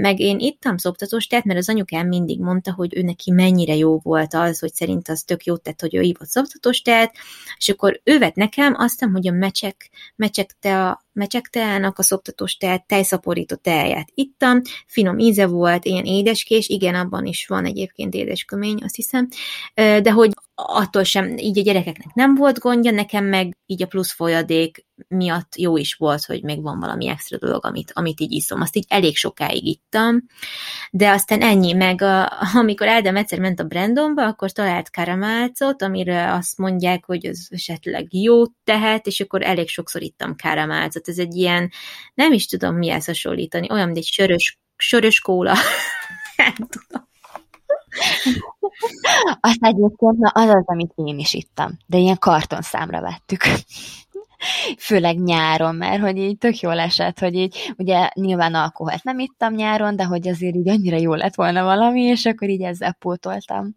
meg én ittam szoptatós teát, mert az anyukám mindig mondta, hogy ő neki mennyire jó volt az, hogy szerint az tök jót tett, hogy ő ívott szoptatós teát, és akkor ő vett nekem, aztán, hogy a mecsek, mecsek te a mecsekteának a szoptatós teát, tejszaporító teáját ittam, finom íze volt, ilyen édeskés, igen, abban is van egyébként édeskömény, azt hiszem, de hogy attól sem, így a gyerekeknek nem volt gondja, nekem meg így a plusz folyadék miatt jó is volt, hogy még van valami extra dolog, amit, amit így iszom. Azt így elég sokáig ittam, de aztán ennyi, meg a, amikor Ádám egyszer ment a Brandonba, akkor talált karamálcot, amire azt mondják, hogy az esetleg jó tehet, és akkor elég sokszor ittam karamálcot. Ez egy ilyen, nem is tudom mihez hasonlítani, olyan, mint egy sörös, sörös kóla. nem tudom. Azt egyébként, na az az, amit én is ittam, de ilyen kartonszámra vettük. Főleg nyáron, mert hogy így tök jól esett, hogy így, ugye nyilván alkoholt nem ittam nyáron, de hogy azért így annyira jó lett volna valami, és akkor így ezzel pótoltam.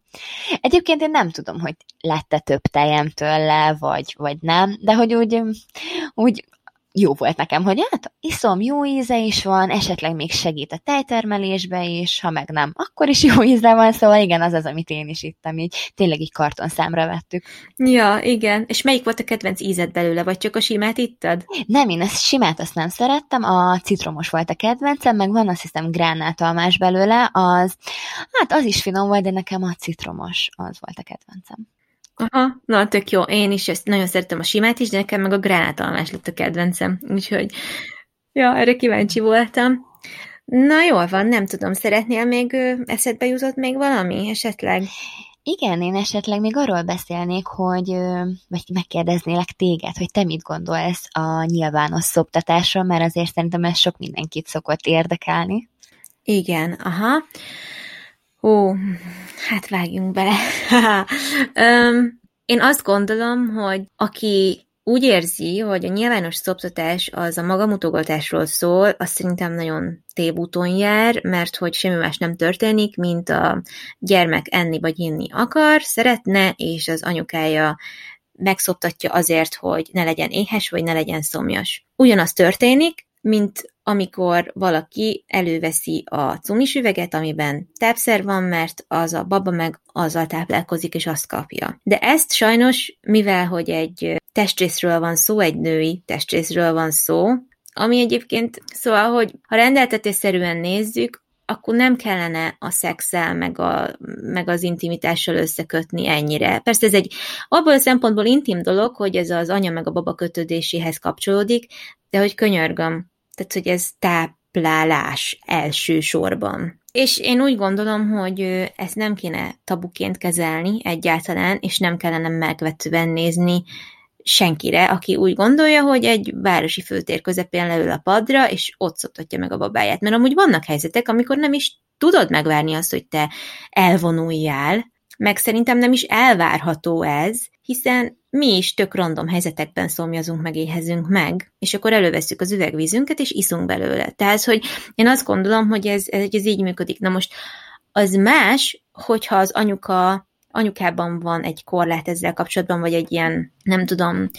Egyébként én nem tudom, hogy lette több tejem tőle, vagy, vagy nem, de hogy úgy, úgy jó volt nekem, hogy hát iszom, jó íze is van, esetleg még segít a tejtermelésbe is, ha meg nem, akkor is jó íze van, szóval igen, az az, amit én is ittam, így tényleg így kartonszámra vettük. Ja, igen. És melyik volt a kedvenc ízed belőle, vagy csak a simát ittad? Nem, én ezt simát azt nem szerettem, a citromos volt a kedvencem, meg van azt hiszem gránátalmás belőle, az, hát az is finom volt, de nekem a citromos az volt a kedvencem. Aha, na tök jó. Én is ezt nagyon szeretem a simát is, de nekem meg a gránátalmás lett a kedvencem. Úgyhogy, ja, erre kíváncsi voltam. Na jól van, nem tudom, szeretnél még eszedbe jutott még valami esetleg? Igen, én esetleg még arról beszélnék, hogy, vagy megkérdeznélek téged, hogy te mit gondolsz a nyilvános szoptatásról, mert azért szerintem ez sok mindenkit szokott érdekelni. Igen, aha. Ó, hát vágjunk bele. um, én azt gondolom, hogy aki úgy érzi, hogy a nyilvános szoptatás az a magamutogatásról szól, azt szerintem nagyon tévúton jár, mert hogy semmi más nem történik, mint a gyermek enni vagy inni akar, szeretne, és az anyukája megszoptatja azért, hogy ne legyen éhes, vagy ne legyen szomjas. Ugyanaz történik, mint amikor valaki előveszi a cumis üveget, amiben tápszer van, mert az a baba meg azzal táplálkozik, és azt kapja. De ezt sajnos, mivel hogy egy testrészről van szó, egy női testrészről van szó, ami egyébként, szóval, hogy ha rendeltetésszerűen nézzük, akkor nem kellene a szexel, meg, a, meg az intimitással összekötni ennyire. Persze ez egy abból a szempontból intim dolog, hogy ez az anya meg a baba kötődéséhez kapcsolódik, de hogy könyörgöm, tehát, hogy ez táplálás elsősorban. És én úgy gondolom, hogy ezt nem kéne tabuként kezelni egyáltalán, és nem kellene megvetően nézni senkire, aki úgy gondolja, hogy egy városi főtér közepén leül a padra, és ott szoptatja meg a babáját. Mert amúgy vannak helyzetek, amikor nem is tudod megvárni azt, hogy te elvonuljál, meg szerintem nem is elvárható ez, hiszen mi is tök random helyzetekben szomjazunk, meg éhezünk meg, és akkor előveszük az üvegvízünket, és iszunk belőle. Tehát, hogy én azt gondolom, hogy ez, ez, ez így működik. Na most az más, hogyha az anyuka, anyukában van egy korlát ezzel kapcsolatban, vagy egy ilyen, nem tudom,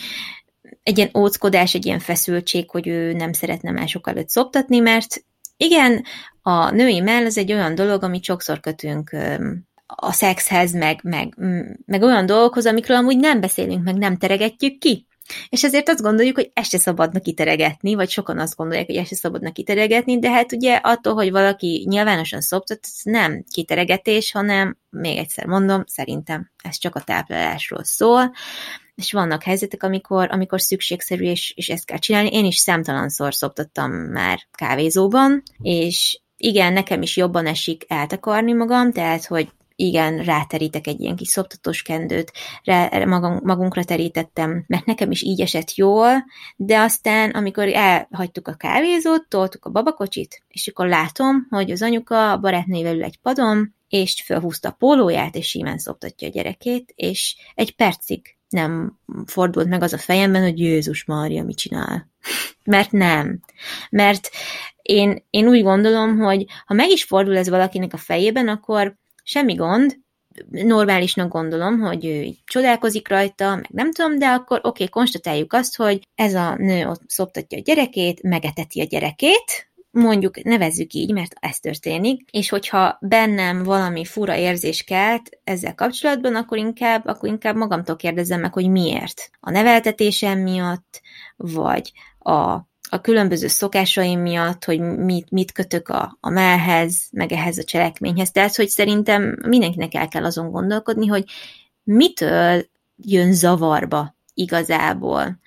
egy ilyen óckodás, egy ilyen feszültség, hogy ő nem szeretne mások előtt szoptatni, mert igen, a női mell az egy olyan dolog, amit sokszor kötünk a szexhez, meg, meg, meg olyan dolgokhoz, amikről amúgy nem beszélünk, meg nem teregetjük ki. És ezért azt gondoljuk, hogy ezt se szabadna kiteregetni, vagy sokan azt gondolják, hogy ezt se szabadna kiteregetni, de hát ugye attól, hogy valaki nyilvánosan szoptat, ez nem kiteregetés, hanem, még egyszer mondom, szerintem ez csak a táplálásról szól, és vannak helyzetek, amikor, amikor szükségszerű, és, és ezt kell csinálni. Én is számtalanszor szoptattam már kávézóban, és igen, nekem is jobban esik eltakarni magam, tehát, hogy igen, ráterítek egy ilyen kis szoptatós kendőt, rá, magunkra terítettem, mert nekem is így esett jól, de aztán, amikor elhagytuk a kávézót, toltuk a babakocsit, és akkor látom, hogy az anyuka a barátnővel ül egy padon, és felhúzta a pólóját, és símen szoptatja a gyerekét, és egy percig nem fordult meg az a fejemben, hogy Jézus Mária mit csinál. Mert nem. Mert én, én úgy gondolom, hogy ha meg is fordul ez valakinek a fejében, akkor semmi gond, normálisnak gondolom, hogy ő így csodálkozik rajta, meg nem tudom, de akkor oké, okay, konstatáljuk azt, hogy ez a nő ott szoptatja a gyerekét, megeteti a gyerekét, mondjuk nevezzük így, mert ez történik, és hogyha bennem valami fura érzés kelt ezzel kapcsolatban, akkor inkább, akkor inkább magamtól kérdezem meg, hogy miért. A neveltetésem miatt, vagy a a különböző szokásaim miatt, hogy mit, mit kötök a, a melhez, meg ehhez a cselekményhez. Tehát, hogy szerintem mindenkinek el kell azon gondolkodni, hogy mitől jön zavarba igazából.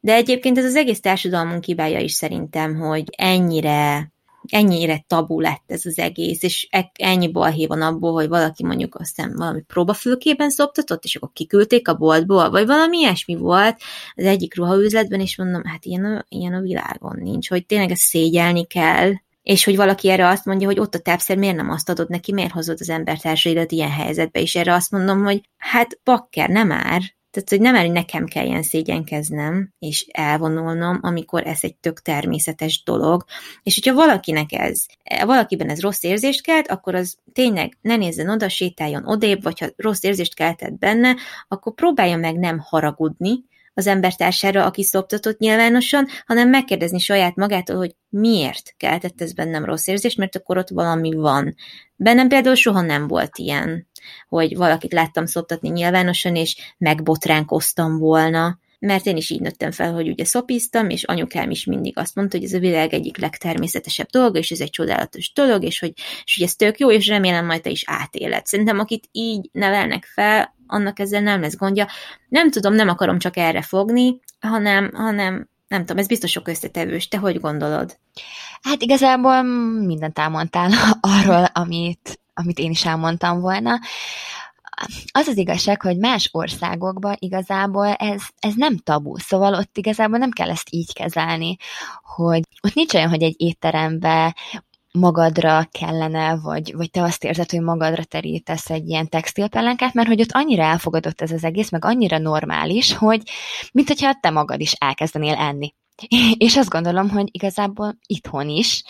De egyébként ez az egész társadalmunk hibája is szerintem, hogy ennyire ennyire tabu lett ez az egész, és e- ennyi balhé van abból, hogy valaki mondjuk aztán valami próbafülkében szoptatott, és akkor kiküldték a boltból, vagy valami ilyesmi volt az egyik ruhaüzletben, és mondom, hát ilyen a, ilyen a világon nincs, hogy tényleg ezt szégyelni kell, és hogy valaki erre azt mondja, hogy ott a tápszer, miért nem azt adod neki, miért hozod az embertársaidat ilyen helyzetbe, és erre azt mondom, hogy hát bakker, nem már, tehát, hogy nem el, hogy nekem kelljen szégyenkeznem, és elvonulnom, amikor ez egy tök természetes dolog. És hogyha valakinek ez, valakiben ez rossz érzést kelt, akkor az tényleg ne nézzen oda, sétáljon odébb, vagy ha rossz érzést keltett benne, akkor próbálja meg nem haragudni, az embertársára, aki szoptatott nyilvánosan, hanem megkérdezni saját magától, hogy miért keltett ez bennem rossz érzést, mert akkor ott valami van. Bennem például soha nem volt ilyen, hogy valakit láttam szoptatni nyilvánosan, és megbotránkoztam volna, mert én is így nőttem fel, hogy ugye szopiztam, és anyukám is mindig azt mondta, hogy ez a világ egyik legtermészetesebb dolga, és ez egy csodálatos dolog, és hogy, és hogy ez tök jó, és remélem majd te is átéled. Szerintem akit így nevelnek fel, annak ezzel nem lesz gondja. Nem tudom, nem akarom csak erre fogni, hanem, hanem nem tudom, ez biztos sok összetevős. Te hogy gondolod? Hát igazából mindent elmondtál arról, amit, amit én is elmondtam volna. Az az igazság, hogy más országokban igazából ez, ez nem tabu, szóval ott igazából nem kell ezt így kezelni, hogy ott nincs olyan, hogy egy étterembe magadra kellene, vagy, vagy te azt érzed, hogy magadra terítesz egy ilyen textilpellenkát, mert hogy ott annyira elfogadott ez az egész, meg annyira normális, hogy mint hogyha te magad is elkezdenél enni. És azt gondolom, hogy igazából itthon is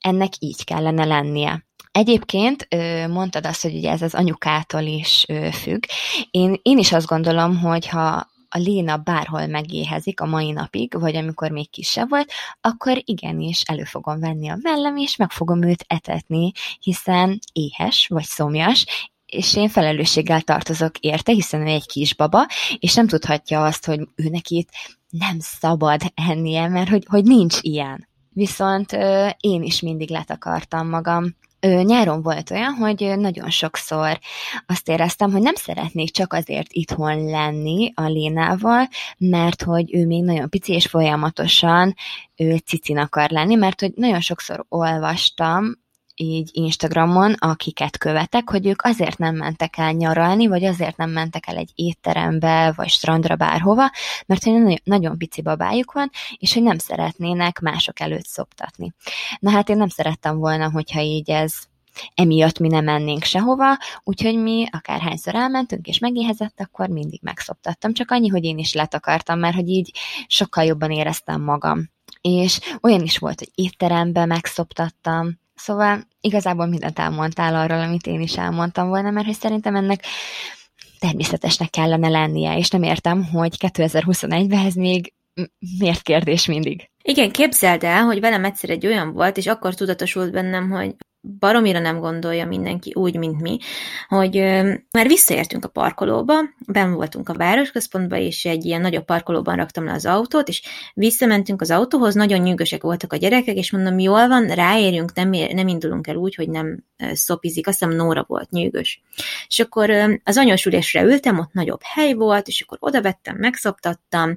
ennek így kellene lennie. Egyébként mondtad azt, hogy ugye ez az anyukától is függ. Én, én is azt gondolom, hogy ha a Léna bárhol megéhezik a mai napig, vagy amikor még kisebb volt, akkor igenis elő fogom venni a vellem, és meg fogom őt etetni, hiszen éhes vagy szomjas, és én felelősséggel tartozok érte, hiszen ő egy kisbaba, és nem tudhatja azt, hogy ő neki nem szabad ennie, mert hogy, hogy nincs ilyen. Viszont én is mindig letakartam magam nyáron volt olyan, hogy nagyon sokszor azt éreztem, hogy nem szeretnék csak azért itthon lenni a Lénával, mert hogy ő még nagyon pici és folyamatosan ő cicin akar lenni, mert hogy nagyon sokszor olvastam így Instagramon, akiket követek, hogy ők azért nem mentek el nyaralni, vagy azért nem mentek el egy étterembe, vagy strandra bárhova, mert hogy nagyon, pici babájuk van, és hogy nem szeretnének mások előtt szoptatni. Na hát én nem szerettem volna, hogyha így ez emiatt mi nem mennénk sehova, úgyhogy mi akárhányszor elmentünk és megéhezett, akkor mindig megszoptattam. Csak annyi, hogy én is letakartam, mert hogy így sokkal jobban éreztem magam. És olyan is volt, hogy étterembe megszoptattam, Szóval igazából mindent elmondtál arról, amit én is elmondtam volna, mert hogy szerintem ennek természetesnek kellene lennie, és nem értem, hogy 2021-ben ez még miért kérdés mindig. Igen, képzeld el, hogy velem egyszer egy olyan volt, és akkor tudatosult bennem, hogy baromira nem gondolja mindenki úgy, mint mi, hogy már visszaértünk a parkolóba, ben voltunk a városközpontba, és egy ilyen nagyobb parkolóban raktam le az autót, és visszamentünk az autóhoz, nagyon nyűgösek voltak a gyerekek, és mondom, jól van, ráérjünk, nem, ér, nem indulunk el úgy, hogy nem szopizik, azt hiszem Nóra volt nyűgös. És akkor az anyósülésre ültem, ott nagyobb hely volt, és akkor oda vettem, megszoptattam,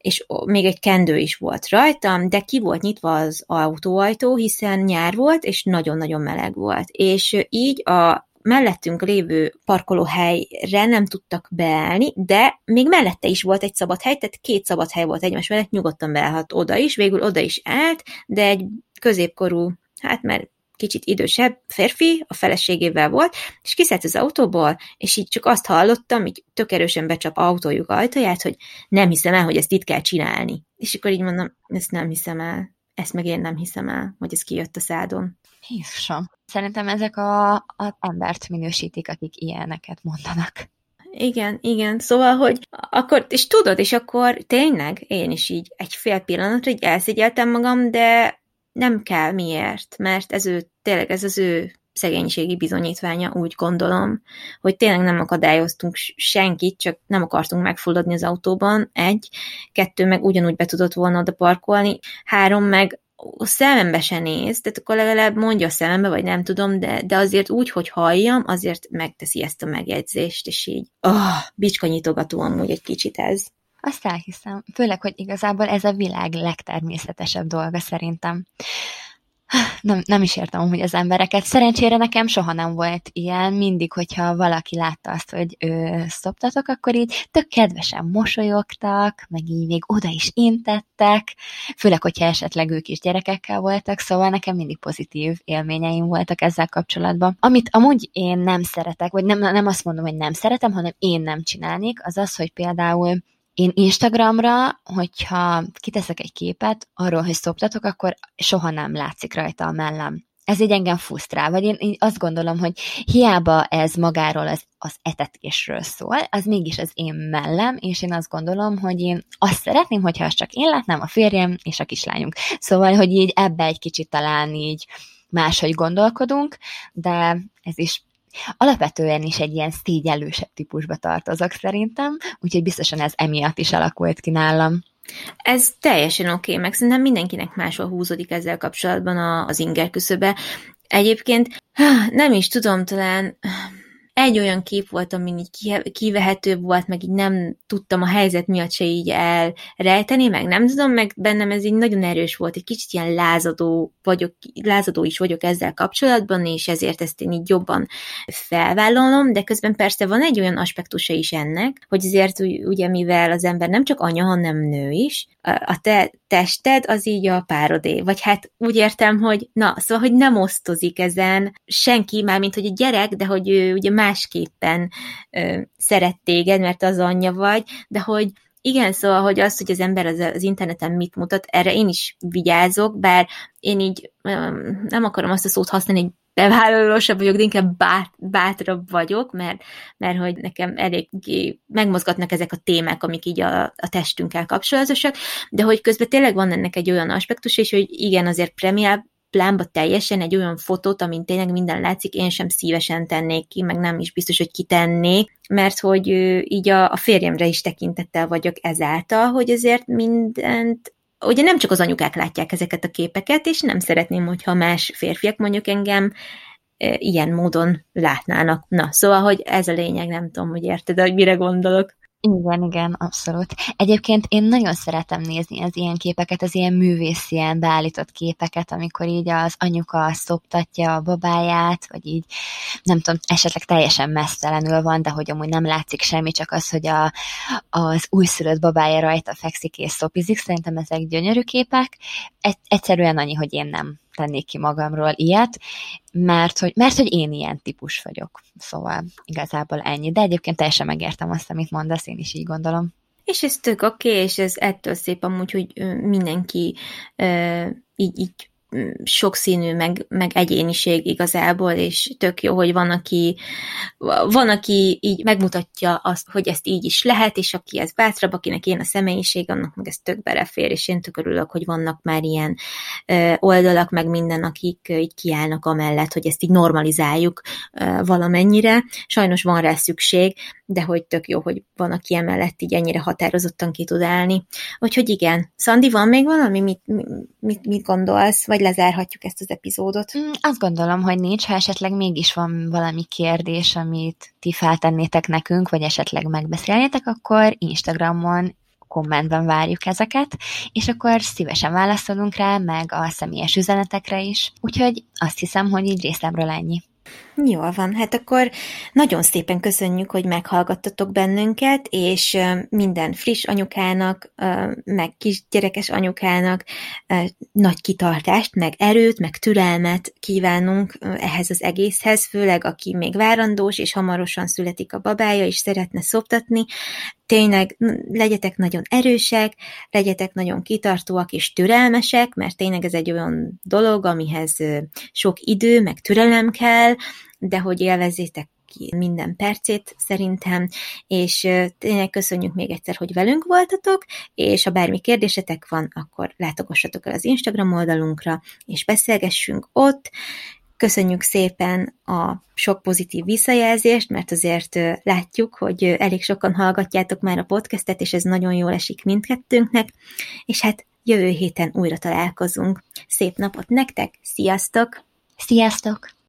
és még egy kendő is volt rajtam, de ki volt nyitva az autóajtó, hiszen nyár volt, és nagyon-nagyon meleg volt. És így a mellettünk lévő parkolóhelyre nem tudtak beállni, de még mellette is volt egy szabad hely, tehát két szabad hely volt egymás mellett, nyugodtan beállhat oda is, végül oda is állt, de egy középkorú, hát mert kicsit idősebb férfi, a feleségével volt, és kiszállt az autóból, és így csak azt hallottam, így tök erősen becsap autójuk ajtaját, hogy nem hiszem el, hogy ezt itt kell csinálni. És akkor így mondom, ezt nem hiszem el. Ezt meg én nem hiszem el, hogy ez kijött a szádon. Jézusom. Szerintem ezek a, a embert minősítik, akik ilyeneket mondanak. Igen, igen, szóval, hogy akkor, és tudod, és akkor tényleg én is így egy fél pillanatra így elszigyeltem magam, de nem kell miért, mert ez ő, tényleg ez az ő szegénységi bizonyítványa, úgy gondolom, hogy tényleg nem akadályoztunk senkit, csak nem akartunk megfulladni az autóban, egy, kettő meg ugyanúgy be tudott volna oda parkolni, három meg a szemembe se néz, tehát akkor legalább mondja a szemembe, vagy nem tudom, de, de azért úgy, hogy halljam, azért megteszi ezt a megjegyzést, és így, oh, bicska nyitogató amúgy egy kicsit ez. Azt elhiszem. Főleg, hogy igazából ez a világ legtermészetesebb dolga szerintem. nem, nem is értem hogy az embereket. Szerencsére nekem soha nem volt ilyen, mindig, hogyha valaki látta azt, hogy ő szoptatok, akkor így tök kedvesen mosolyogtak, meg így még oda is intettek, főleg, hogyha esetleg ők is gyerekekkel voltak, szóval nekem mindig pozitív élményeim voltak ezzel kapcsolatban. Amit amúgy én nem szeretek, vagy nem, nem azt mondom, hogy nem szeretem, hanem én nem csinálnék, az az, hogy például én Instagramra, hogyha kiteszek egy képet arról, hogy szoptatok, akkor soha nem látszik rajta a mellem. Ez így engem fusztrál, vagy én, én azt gondolom, hogy hiába ez magáról az, az etetésről szól, az mégis az én mellem, és én azt gondolom, hogy én azt szeretném, hogyha azt csak én látnám, a férjem és a kislányunk. Szóval, hogy így ebbe egy kicsit talán így máshogy gondolkodunk, de ez is Alapvetően is egy ilyen szégyellősebb típusba tartozok szerintem, úgyhogy biztosan ez emiatt is alakult ki nálam. Ez teljesen oké, okay, meg szerintem mindenkinek máshol húzódik ezzel kapcsolatban az inger küszöbe. Egyébként nem is tudom, talán egy olyan kép volt, ami így kivehető volt, meg így nem tudtam a helyzet miatt se így elrejteni, meg nem tudom, meg bennem ez így nagyon erős volt, egy kicsit ilyen lázadó vagyok, lázadó is vagyok ezzel kapcsolatban, és ezért ezt én így jobban felvállalom, de közben persze van egy olyan aspektusa is ennek, hogy azért ugye mivel az ember nem csak anya, hanem nő is, a te tested az így a párodé, vagy hát úgy értem, hogy na, szóval, hogy nem osztozik ezen senki, mármint, hogy a gyerek, de hogy ő ugye másképpen ö, szeret téged, mert az anyja vagy, de hogy igen, szóval, hogy az, hogy az ember az, az interneten mit mutat, erre én is vigyázok, bár én így nem akarom azt a szót használni, hogy bevállalósabb vagyok, de inkább bát, bátrabb vagyok, mert, mert hogy nekem elég megmozgatnak ezek a témák, amik így a, a testünkkel kapcsolatosak, de hogy közben tényleg van ennek egy olyan aspektus, és hogy igen, azért premiál plánba teljesen egy olyan fotót, amin tényleg minden látszik, én sem szívesen tennék ki, meg nem is biztos, hogy kitennék, mert hogy így a, a férjemre is tekintettel vagyok ezáltal, hogy azért mindent ugye nem csak az anyukák látják ezeket a képeket, és nem szeretném, hogyha más férfiak mondjuk engem ilyen módon látnának. Na, szóval, hogy ez a lényeg, nem tudom, hogy érted, hogy mire gondolok. Igen, igen, abszolút. Egyébként én nagyon szeretem nézni az ilyen képeket, az ilyen művészien beállított képeket, amikor így az anyuka szoptatja a babáját, vagy így, nem tudom, esetleg teljesen mesztelenül van, de hogy amúgy nem látszik semmi, csak az, hogy a, az újszülött babája rajta fekszik és szopizik. Szerintem ezek gyönyörű képek. Egy, egyszerűen annyi, hogy én nem tennék ki magamról ilyet, mert hogy, mert hogy én ilyen típus vagyok. Szóval igazából ennyi. De egyébként teljesen megértem azt, amit mondasz, én is így gondolom. És ez tök oké, okay, és ez ettől szép amúgy, hogy mindenki uh, így, így sokszínű, meg, meg egyéniség igazából, és tök jó, hogy van, aki, van, aki így megmutatja azt, hogy ezt így is lehet, és aki ez bátrabb, akinek ilyen a személyiség, annak meg ez tök belefér, és én tök örülök, hogy vannak már ilyen oldalak, meg minden, akik így kiállnak amellett, hogy ezt így normalizáljuk valamennyire. Sajnos van rá szükség, de hogy tök jó, hogy van, aki emellett így ennyire határozottan ki tud állni. Úgyhogy igen. Szandi, van még valami, mit, mit, mit gondolsz, vagy lezárhatjuk ezt az epizódot? Mm, azt gondolom, hogy nincs, ha esetleg mégis van valami kérdés, amit ti feltennétek nekünk, vagy esetleg megbeszélnétek, akkor Instagramon kommentben várjuk ezeket, és akkor szívesen válaszolunk rá, meg a személyes üzenetekre is. Úgyhogy azt hiszem, hogy így részemről ennyi. Jól van, hát akkor nagyon szépen köszönjük, hogy meghallgattatok bennünket, és minden friss anyukának, meg kisgyerekes anyukának nagy kitartást, meg erőt, meg türelmet kívánunk ehhez az egészhez, főleg aki még várandós, és hamarosan születik a babája, és szeretne szoptatni, tényleg legyetek nagyon erősek, legyetek nagyon kitartóak és türelmesek, mert tényleg ez egy olyan dolog, amihez sok idő, meg türelem kell, de hogy élvezzétek ki minden percét szerintem, és tényleg köszönjük még egyszer, hogy velünk voltatok, és ha bármi kérdésetek van, akkor látogassatok el az Instagram oldalunkra, és beszélgessünk ott, Köszönjük szépen a sok pozitív visszajelzést, mert azért látjuk, hogy elég sokan hallgatjátok már a podcastet, és ez nagyon jól esik mindkettőnknek, és hát jövő héten újra találkozunk. Szép napot nektek, sziasztok! Sziasztok!